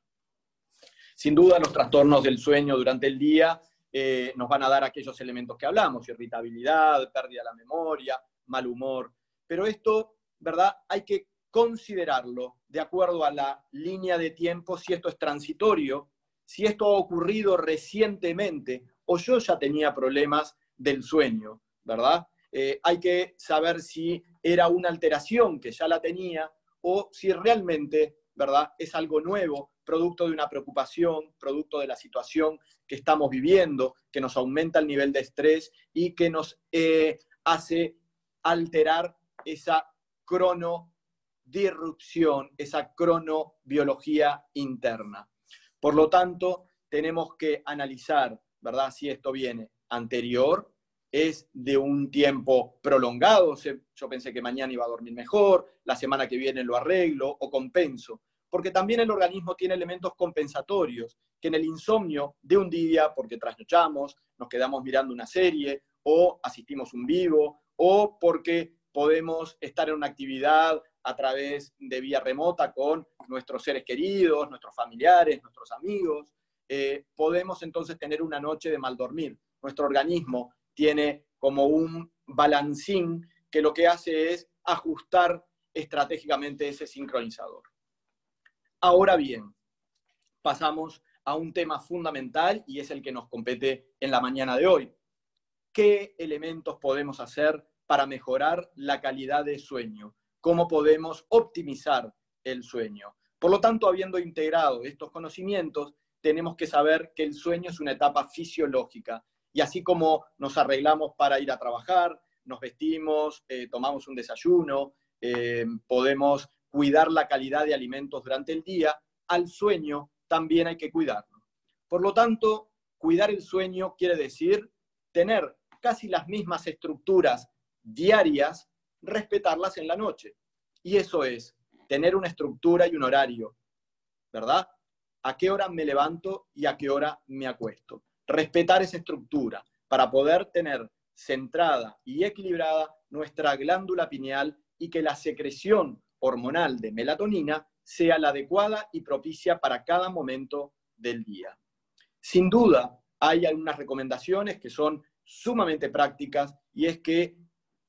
Sin duda, los trastornos del sueño durante el día eh, nos van a dar aquellos elementos que hablamos, irritabilidad, pérdida de la memoria, mal humor, pero esto, ¿verdad? Hay que considerarlo de acuerdo a la línea de tiempo, si esto es transitorio, si esto ha ocurrido recientemente o yo ya tenía problemas del sueño, ¿verdad? Eh, hay que saber si era una alteración que ya la tenía o si realmente, ¿verdad? Es algo nuevo, producto de una preocupación, producto de la situación que estamos viviendo, que nos aumenta el nivel de estrés y que nos eh, hace alterar esa cronodirrupción, esa cronobiología interna. Por lo tanto, tenemos que analizar, ¿verdad? Si esto viene anterior es de un tiempo prolongado. Yo pensé que mañana iba a dormir mejor, la semana que viene lo arreglo o compenso. Porque también el organismo tiene elementos compensatorios, que en el insomnio de un día, porque trasnochamos, nos quedamos mirando una serie, o asistimos un vivo, o porque podemos estar en una actividad a través de vía remota con nuestros seres queridos, nuestros familiares, nuestros amigos, eh, podemos entonces tener una noche de mal dormir. Nuestro organismo tiene como un balancín que lo que hace es ajustar estratégicamente ese sincronizador. Ahora bien, pasamos a un tema fundamental y es el que nos compete en la mañana de hoy. ¿Qué elementos podemos hacer para mejorar la calidad de sueño? ¿Cómo podemos optimizar el sueño? Por lo tanto, habiendo integrado estos conocimientos, tenemos que saber que el sueño es una etapa fisiológica y así como nos arreglamos para ir a trabajar, nos vestimos, eh, tomamos un desayuno, eh, podemos cuidar la calidad de alimentos durante el día, al sueño también hay que cuidarlo. Por lo tanto, cuidar el sueño quiere decir tener casi las mismas estructuras diarias, respetarlas en la noche. Y eso es tener una estructura y un horario, ¿verdad? A qué hora me levanto y a qué hora me acuesto respetar esa estructura para poder tener centrada y equilibrada nuestra glándula pineal y que la secreción hormonal de melatonina sea la adecuada y propicia para cada momento del día. Sin duda, hay algunas recomendaciones que son sumamente prácticas y es que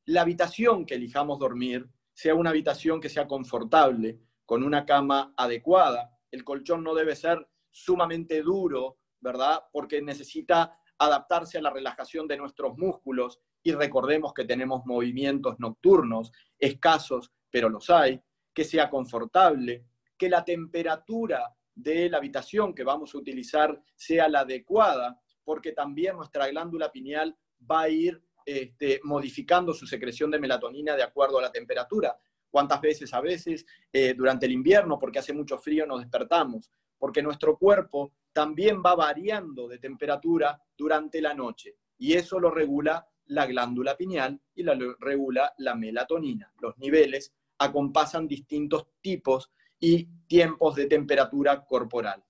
la habitación que elijamos dormir sea una habitación que sea confortable, con una cama adecuada. El colchón no debe ser sumamente duro ¿verdad? Porque necesita adaptarse a la relajación de nuestros músculos y recordemos que tenemos movimientos nocturnos, escasos, pero los hay, que sea confortable, que la temperatura de la habitación que vamos a utilizar sea la adecuada, porque también nuestra glándula pineal va a ir este, modificando su secreción de melatonina de acuerdo a la temperatura. ¿Cuántas veces a veces eh, durante el invierno, porque hace mucho frío, nos despertamos? Porque nuestro cuerpo también va variando de temperatura durante la noche y eso lo regula la glándula pineal y lo regula la melatonina. Los niveles acompasan distintos tipos y tiempos de temperatura corporal.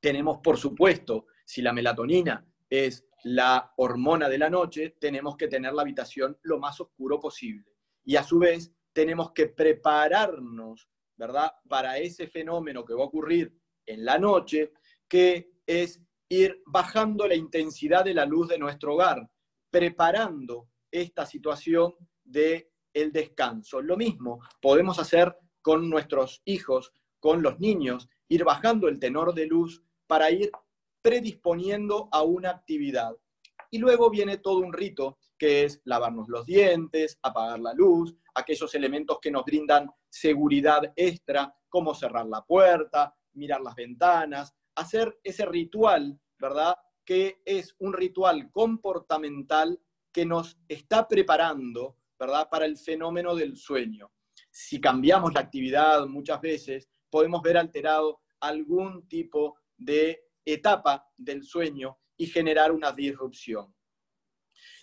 Tenemos, por supuesto, si la melatonina es la hormona de la noche, tenemos que tener la habitación lo más oscuro posible. Y a su vez, tenemos que prepararnos, ¿verdad?, para ese fenómeno que va a ocurrir en la noche, que es ir bajando la intensidad de la luz de nuestro hogar, preparando esta situación de el descanso. Lo mismo podemos hacer con nuestros hijos, con los niños, ir bajando el tenor de luz para ir predisponiendo a una actividad. Y luego viene todo un rito que es lavarnos los dientes, apagar la luz, aquellos elementos que nos brindan seguridad extra, como cerrar la puerta, mirar las ventanas, hacer ese ritual, ¿verdad? Que es un ritual comportamental que nos está preparando ¿verdad? Para el fenómeno del sueño. Si cambiamos la actividad muchas veces, podemos ver alterado algún tipo de etapa del sueño y generar una disrupción.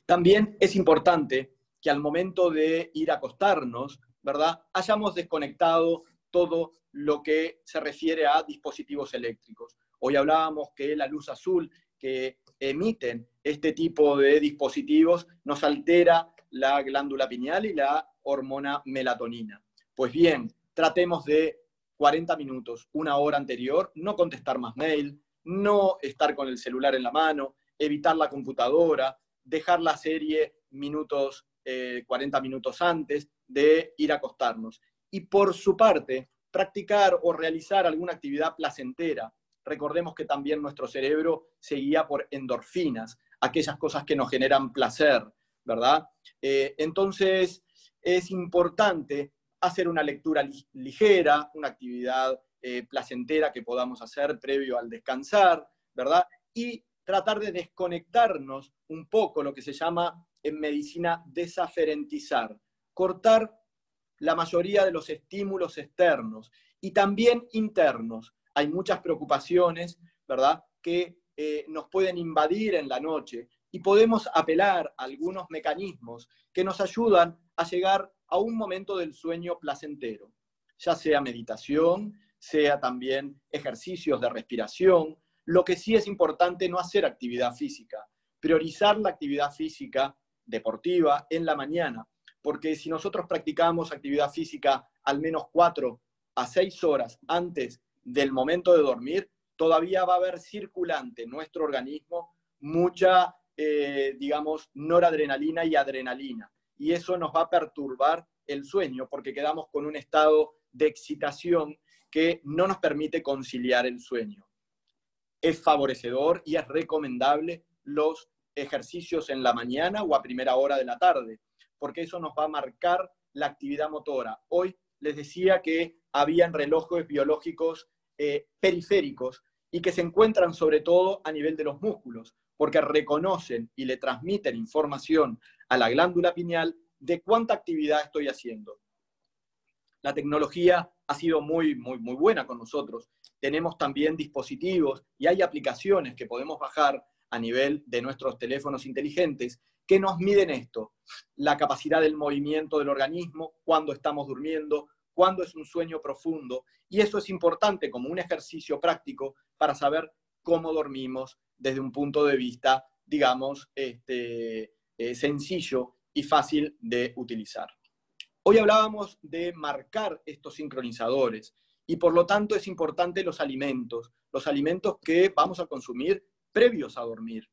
También es importante que al momento de ir a acostarnos, ¿verdad? Hayamos desconectado todo lo que se refiere a dispositivos eléctricos. Hoy hablábamos que la luz azul que emiten este tipo de dispositivos nos altera la glándula pineal y la hormona melatonina. Pues bien, tratemos de 40 minutos, una hora anterior, no contestar más mail, no estar con el celular en la mano, evitar la computadora, dejar la serie minutos, 40 eh, minutos antes de ir a acostarnos. Y por su parte, practicar o realizar alguna actividad placentera. Recordemos que también nuestro cerebro se guía por endorfinas, aquellas cosas que nos generan placer, ¿verdad? Eh, entonces, es importante hacer una lectura ligera, una actividad eh, placentera que podamos hacer previo al descansar, ¿verdad? Y tratar de desconectarnos un poco, lo que se llama en medicina desaferentizar, cortar la mayoría de los estímulos externos y también internos. Hay muchas preocupaciones, ¿verdad?, que eh, nos pueden invadir en la noche y podemos apelar a algunos mecanismos que nos ayudan a llegar a un momento del sueño placentero, ya sea meditación, sea también ejercicios de respiración. Lo que sí es importante no hacer actividad física, priorizar la actividad física deportiva en la mañana, porque si nosotros practicamos actividad física al menos cuatro a seis horas antes del momento de dormir, todavía va a haber circulante en nuestro organismo mucha, eh, digamos, noradrenalina y adrenalina. Y eso nos va a perturbar el sueño porque quedamos con un estado de excitación que no nos permite conciliar el sueño. Es favorecedor y es recomendable los ejercicios en la mañana o a primera hora de la tarde, porque eso nos va a marcar la actividad motora. Hoy les decía que habían relojes biológicos eh, periféricos y que se encuentran sobre todo a nivel de los músculos, porque reconocen y le transmiten información a la glándula pineal de cuánta actividad estoy haciendo. La tecnología ha sido muy, muy, muy buena con nosotros. Tenemos también dispositivos y hay aplicaciones que podemos bajar a nivel de nuestros teléfonos inteligentes que nos miden esto, la capacidad del movimiento del organismo, cuando estamos durmiendo, cuándo es un sueño profundo. Y eso es importante como un ejercicio práctico para saber cómo dormimos desde un punto de vista, digamos, este, eh, sencillo y fácil de utilizar. Hoy hablábamos de marcar estos sincronizadores y por lo tanto es importante los alimentos, los alimentos que vamos a consumir previos a dormir.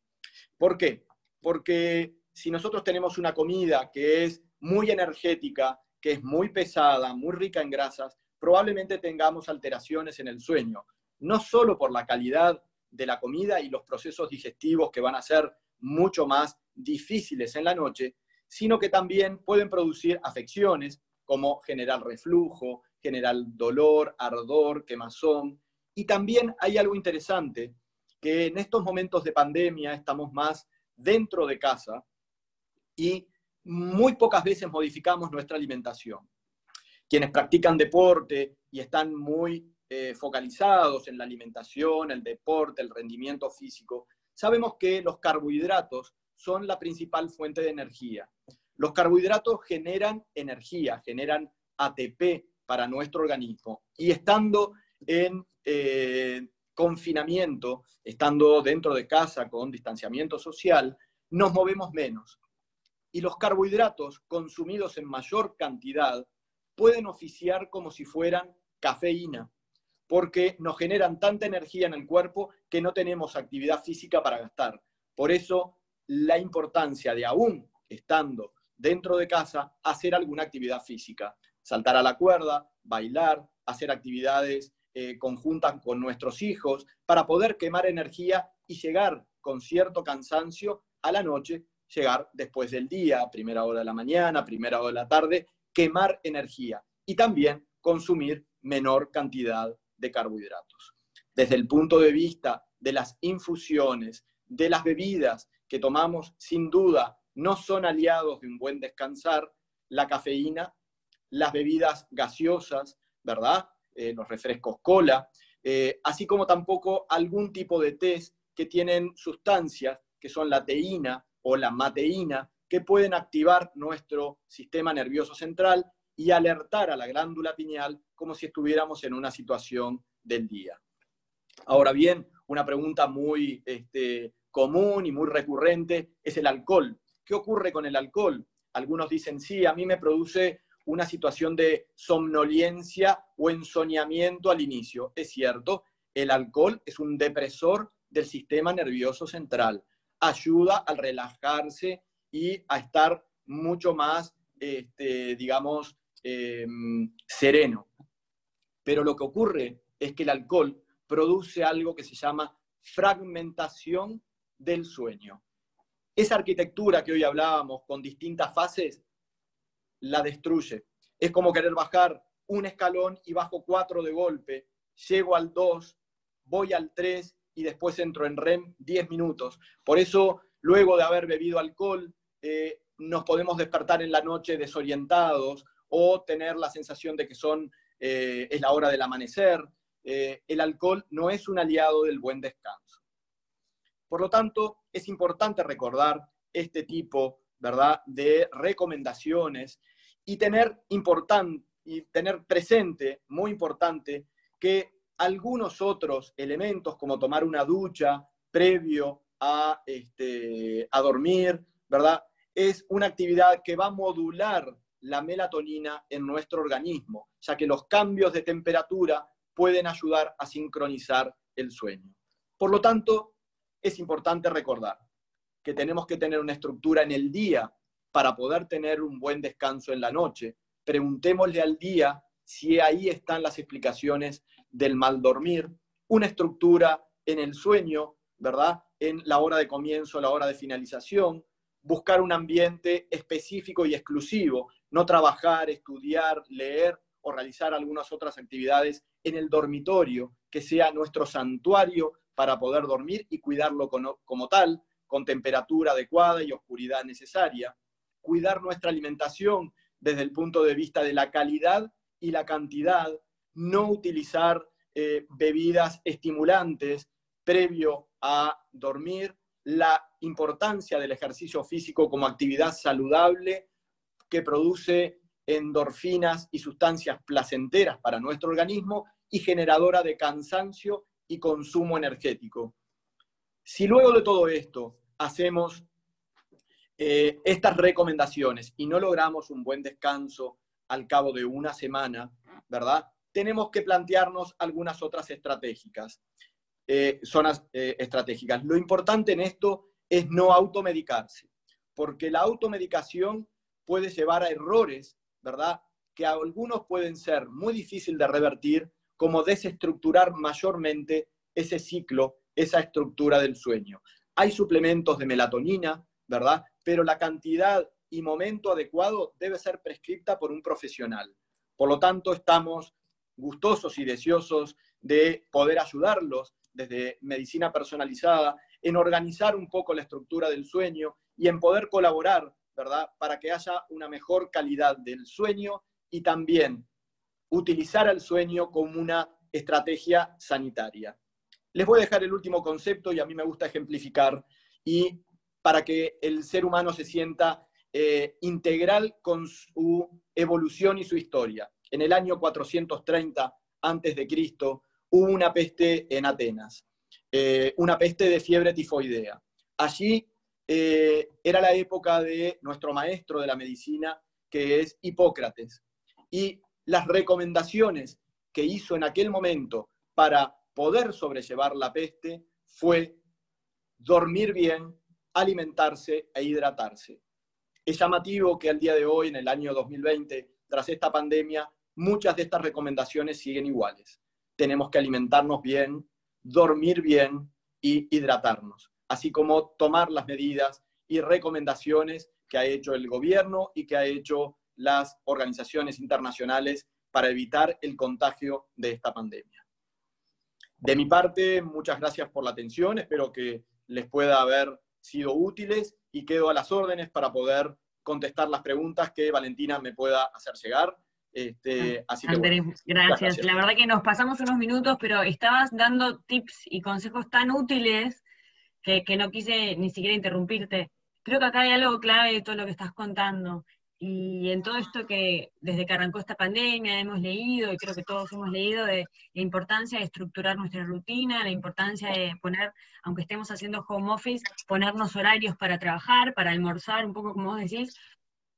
¿Por qué? Porque si nosotros tenemos una comida que es muy energética, que es muy pesada, muy rica en grasas, probablemente tengamos alteraciones en el sueño, no solo por la calidad de la comida y los procesos digestivos que van a ser mucho más difíciles en la noche, sino que también pueden producir afecciones como generar reflujo, generar dolor, ardor, quemazón. Y también hay algo interesante que en estos momentos de pandemia estamos más dentro de casa y muy pocas veces modificamos nuestra alimentación. Quienes practican deporte y están muy eh, focalizados en la alimentación, el deporte, el rendimiento físico, sabemos que los carbohidratos son la principal fuente de energía. Los carbohidratos generan energía, generan ATP para nuestro organismo. Y estando en eh, confinamiento, estando dentro de casa con distanciamiento social, nos movemos menos. Y los carbohidratos consumidos en mayor cantidad pueden oficiar como si fueran cafeína, porque nos generan tanta energía en el cuerpo que no tenemos actividad física para gastar. Por eso, la importancia de aún estando dentro de casa, hacer alguna actividad física, saltar a la cuerda, bailar, hacer actividades eh, conjuntas con nuestros hijos, para poder quemar energía y llegar con cierto cansancio a la noche, llegar después del día, primera hora de la mañana, primera hora de la tarde, quemar energía y también consumir menor cantidad de carbohidratos. Desde el punto de vista de las infusiones, de las bebidas que tomamos, sin duda no son aliados de un buen descansar, la cafeína, las bebidas gaseosas, ¿verdad? Eh, los refrescos cola, eh, así como tampoco algún tipo de test que tienen sustancias que son la teína o la mateína, que pueden activar nuestro sistema nervioso central y alertar a la glándula pineal como si estuviéramos en una situación del día. Ahora bien, una pregunta muy este, común y muy recurrente es el alcohol. ¿Qué ocurre con el alcohol? Algunos dicen, sí, a mí me produce una situación de somnolencia o ensoñamiento al inicio. Es cierto, el alcohol es un depresor del sistema nervioso central. Ayuda al relajarse y a estar mucho más, este, digamos, em, sereno. Pero lo que ocurre es que el alcohol produce algo que se llama fragmentación del sueño. Esa arquitectura que hoy hablábamos con distintas fases, la destruye. Es como querer bajar un escalón y bajo cuatro de golpe, llego al dos, voy al tres y después entro en REM 10 minutos. Por eso, luego de haber bebido alcohol, eh, nos podemos despertar en la noche desorientados o tener la sensación de que son, eh, es la hora del amanecer. Eh, el alcohol no es un aliado del buen descanso. Por lo tanto, es importante recordar este tipo ¿verdad? de recomendaciones y tener, y tener presente, muy importante, que algunos otros elementos, como tomar una ducha previo a, este, a dormir, ¿verdad? Es una actividad que va a modular la melatonina en nuestro organismo, ya que los cambios de temperatura pueden ayudar a sincronizar el sueño. Por lo tanto, es importante recordar que tenemos que tener una estructura en el día para poder tener un buen descanso en la noche. Preguntémosle al día si ahí están las explicaciones del mal dormir, una estructura en el sueño, ¿verdad? En la hora de comienzo, la hora de finalización, buscar un ambiente específico y exclusivo, no trabajar, estudiar, leer o realizar algunas otras actividades en el dormitorio, que sea nuestro santuario para poder dormir y cuidarlo como tal, con temperatura adecuada y oscuridad necesaria. Cuidar nuestra alimentación desde el punto de vista de la calidad y la cantidad, no utilizar eh, bebidas estimulantes previo a dormir, la importancia del ejercicio físico como actividad saludable que produce endorfinas y sustancias placenteras para nuestro organismo y generadora de cansancio y consumo energético. Si luego de todo esto hacemos eh, estas recomendaciones y no logramos un buen descanso al cabo de una semana, ¿verdad? Tenemos que plantearnos algunas otras estratégicas, eh, zonas eh, estratégicas. Lo importante en esto es no automedicarse, porque la automedicación puede llevar a errores, ¿verdad? Que algunos pueden ser muy difíciles de revertir, como desestructurar mayormente ese ciclo, esa estructura del sueño. Hay suplementos de melatonina, ¿verdad? Pero la cantidad y momento adecuado debe ser prescripta por un profesional. Por lo tanto, estamos gustosos y deseosos de poder ayudarlos desde medicina personalizada en organizar un poco la estructura del sueño y en poder colaborar, ¿verdad? Para que haya una mejor calidad del sueño y también utilizar el sueño como una estrategia sanitaria. Les voy a dejar el último concepto y a mí me gusta ejemplificar y para que el ser humano se sienta eh, integral con su evolución y su historia. En el año 430 a.C. hubo una peste en Atenas, eh, una peste de fiebre tifoidea. Allí eh, era la época de nuestro maestro de la medicina, que es Hipócrates. Y las recomendaciones que hizo en aquel momento para poder sobrellevar la peste fue dormir bien, alimentarse e hidratarse. Es llamativo que al día de hoy, en el año 2020, tras esta pandemia, muchas de estas recomendaciones siguen iguales. Tenemos que alimentarnos bien, dormir bien y hidratarnos, así como tomar las medidas y recomendaciones que ha hecho el gobierno y que ha hecho las organizaciones internacionales para evitar el contagio de esta pandemia. De mi parte, muchas gracias por la atención, espero que les pueda haber sido útiles y quedo a las órdenes para poder contestar las preguntas que Valentina me pueda hacer llegar. Este, así que, Andrés, gracias. La verdad que nos pasamos unos minutos, pero estabas dando tips y consejos tan útiles que, que no quise ni siquiera interrumpirte. Creo que acá hay algo clave de todo lo que estás contando. Y en todo esto que desde que arrancó esta pandemia hemos leído, y creo que todos hemos leído, de la importancia de estructurar nuestra rutina, la importancia de poner, aunque estemos haciendo home office, ponernos horarios para trabajar, para almorzar, un poco como vos decís,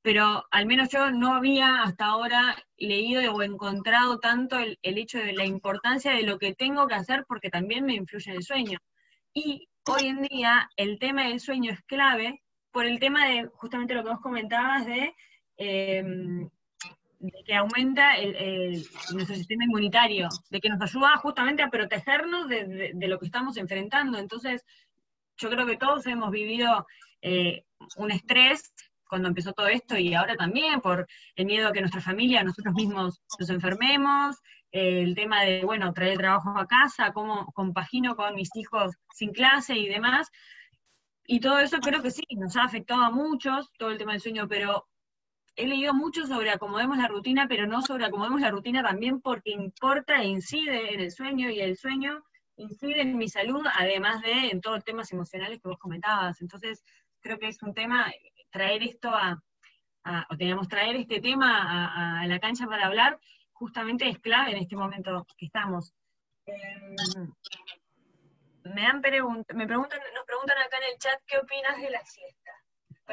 pero al menos yo no había hasta ahora leído o encontrado tanto el, el hecho de la importancia de lo que tengo que hacer porque también me influye el sueño. Y hoy en día el tema del sueño es clave por el tema de justamente lo que vos comentabas de De que aumenta el, nuestro sistema inmunitario, de que nos ayuda justamente a protegernos de, lo que estamos enfrentando. Entonces, yo creo que todos hemos vivido eh, un estrés cuando empezó todo esto y ahora también por el miedo a que nuestra familia, nosotros mismos nos enfermemos, el tema de, bueno, traer el trabajo a casa, cómo compagino con mis hijos sin clase y demás. Y todo eso creo que sí, nos ha afectado a muchos, todo el tema del sueño, pero he leído mucho sobre acomodemos la rutina, pero no sobre acomodemos la rutina también porque importa e incide en el sueño y el sueño incide en mi salud, además de en todos los temas emocionales que vos comentabas. Entonces, creo que es un tema, traer esto a, o teníamos traer este tema a, la cancha para hablar, justamente es clave en este momento que estamos. Em, me, han me preguntan, nos preguntan acá en el chat qué opinas de la siesta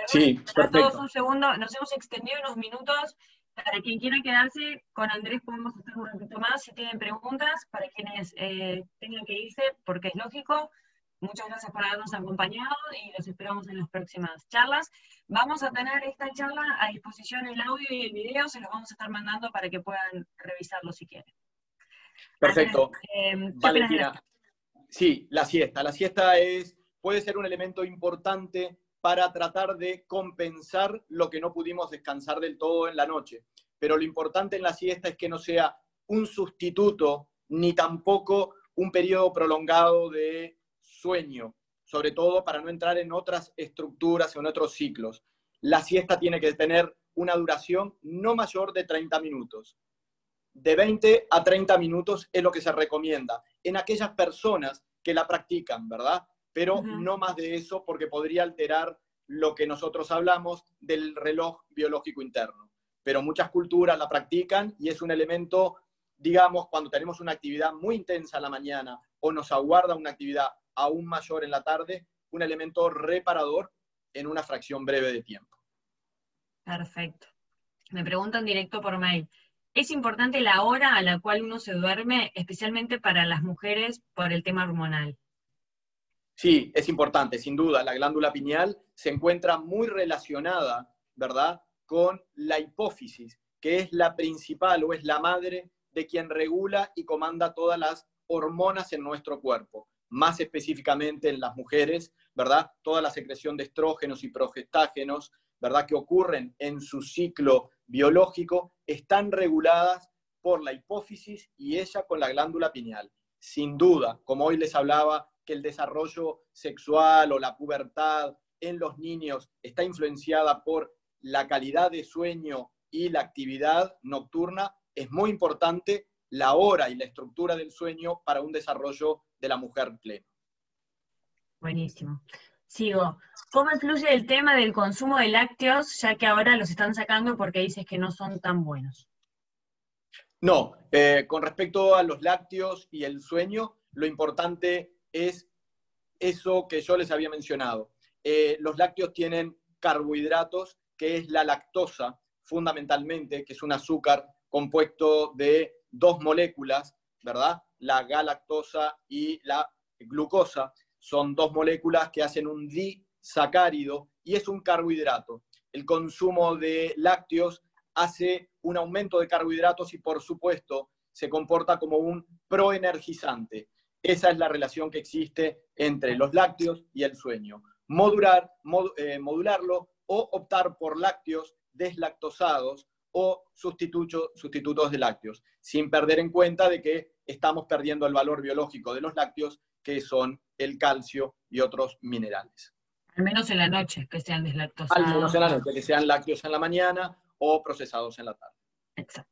sí, perfecto. un segundo, nos hemos extendido unos minutos. Para quien quiera quedarse con Andrés podemos estar un ratito más si tienen preguntas, para quienes eh, tengan que irse, porque es lógico. Muchas gracias por habernos acompañado y los esperamos en las próximas charlas. Vamos a tener esta charla a disposición el audio y el video, se los vamos a estar mandando para que puedan revisarlo si quieren. Perfecto. Eh, Valentina. Sí, la siesta. La siesta es, puede ser un elemento importante para tratar de compensar lo que no pudimos descansar del todo en la noche. Pero lo importante en la siesta es que no sea un sustituto ni tampoco un periodo prolongado de sueño, sobre todo para no entrar en otras estructuras o en otros ciclos. La siesta tiene que tener una duración no mayor de 30 minutos. De 20 a 30 minutos es lo que se recomienda en aquellas personas que la practican, ¿verdad? Pero no más de eso porque podría alterar lo que nosotros hablamos del reloj biológico interno. Pero muchas culturas la practican y es un elemento, digamos, cuando tenemos una actividad muy intensa en la mañana o nos aguarda una actividad aún mayor en la tarde, un elemento reparador en una fracción breve de tiempo. Perfecto. Me preguntan directo por mail. ¿Es importante la hora a la cual uno se duerme, especialmente para las mujeres por el tema hormonal? Sí, es importante, sin duda. La glándula pineal se encuentra muy relacionada, ¿verdad?, con la hipófisis, que es la principal o es la madre de quien regula y comanda todas las hormonas en nuestro cuerpo, más específicamente en las mujeres, ¿verdad? Toda la secreción de estrógenos y progestágenos, ¿verdad? Que ocurren en su ciclo biológico, están reguladas por la hipófisis y ella con la glándula pineal. Sin duda, como hoy les hablaba que el desarrollo sexual o la pubertad en los niños está influenciada por la calidad de sueño y la actividad nocturna, es muy importante la hora y la estructura del sueño para un desarrollo de la mujer pleno. Buenísimo. Sigo. ¿Cómo influye el tema del consumo de lácteos, ya que ahora los están sacando porque dices que no son tan buenos? No, eh, con respecto a los lácteos y el sueño, lo importante es eso que yo les había mencionado. Eh, los lácteos tienen carbohidratos, que es la lactosa, fundamentalmente, que es un azúcar compuesto de dos moléculas, ¿verdad? La galactosa y la glucosa. Son dos moléculas que hacen un disacárido y es un carbohidrato. El consumo de lácteos hace un aumento de carbohidratos y, por supuesto, se comporta como un proenergizante. Esa es la relación que existe entre los lácteos y el sueño. Modular, eh, modularlo o optar por lácteos deslactosados o sustitutos de lácteos, sin perder en cuenta de que estamos perdiendo el valor biológico de los lácteos, que son el calcio y otros minerales. Al menos en la noche, que sean deslactosados. Al menos en la noche, que sean lácteos en la mañana o procesados en la tarde. Exacto.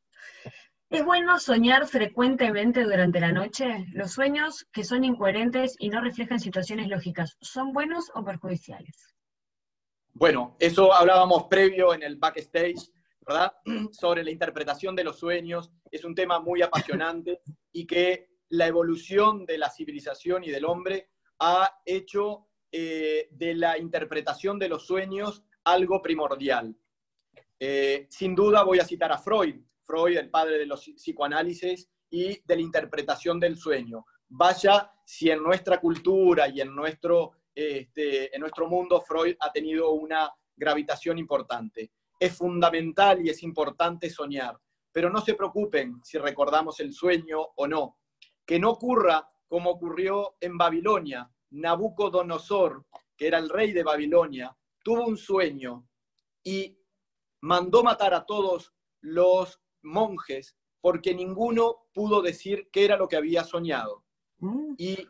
¿Es bueno soñar frecuentemente durante la noche? ¿Los sueños que son incoherentes y no reflejan situaciones lógicas, ¿son buenos o perjudiciales? Bueno, eso hablábamos previo en el backstage, ¿verdad? <clears throat> Sobre la interpretación de los sueños. Es un tema muy apasionante y que la evolución de la civilización y del hombre ha hecho eh, de la interpretación de los sueños algo primordial. Eh, sin duda voy a citar a Freud, Freud, el padre de los psicoanálisis y de la interpretación del sueño. Vaya si en nuestra cultura y en nuestro, este, en nuestro mundo Freud ha tenido una gravitación importante. Es fundamental y es importante soñar, pero no se preocupen si recordamos el sueño o no. Que no ocurra como ocurrió en Babilonia. Nabucodonosor, que era el rey de Babilonia, tuvo un sueño y mandó matar a todos los monjes porque ninguno pudo decir qué era lo que había soñado. Mm. Y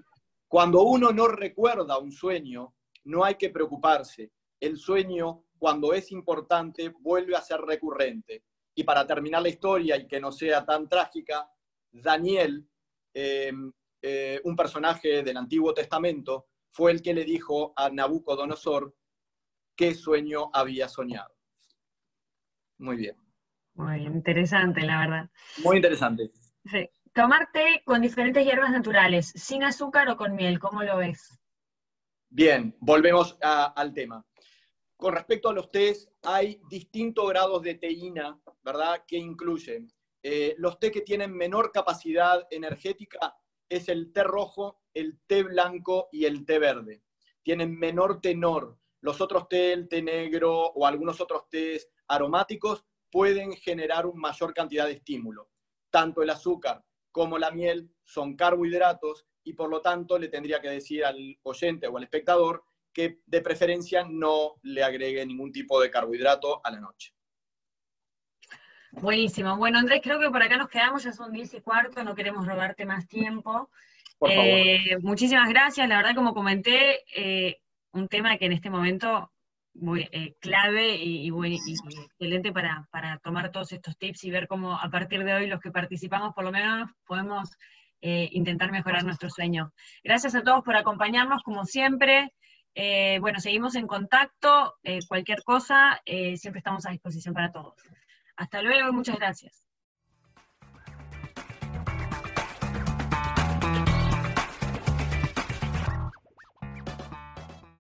cuando uno no recuerda un sueño, no hay que preocuparse. El sueño, cuando es importante, vuelve a ser recurrente. Y para terminar la historia y que no sea tan trágica, Daniel, eh, eh, un personaje del Antiguo Testamento, fue el que le dijo a Nabucodonosor qué sueño había soñado. Muy bien. Muy interesante, la verdad. Muy interesante. Sí. Tomar té con diferentes hierbas naturales, sin azúcar o con miel, ¿cómo lo ves? Bien, volvemos al tema. Con respecto a los tés, hay distintos grados de teína, ¿verdad?, que incluyen. Eh, los té que tienen menor capacidad energética es el té rojo, el té blanco y el té verde. Tienen menor tenor. Los otros té, el té negro o algunos otros tés aromáticos pueden generar una mayor cantidad de estímulo. Tanto el azúcar como la miel son carbohidratos y por lo tanto le tendría que decir al oyente o al espectador que de preferencia no le agregue ningún tipo de carbohidrato a la noche. Buenísimo. Bueno, Andrés, creo que por acá nos quedamos, ya son 10 y cuarto, no queremos robarte más tiempo. Eh, muchísimas gracias, la verdad, como comenté, eh, un tema que en este momento muy eh, clave y, excelente para, tomar todos estos tips y ver cómo a partir de hoy los que participamos por lo menos podemos eh, intentar mejorar nuestro sueño. Gracias a todos por acompañarnos como siempre. Eh, bueno, seguimos en contacto. cualquier cosa, siempre estamos a disposición para todos. Hasta luego y muchas gracias.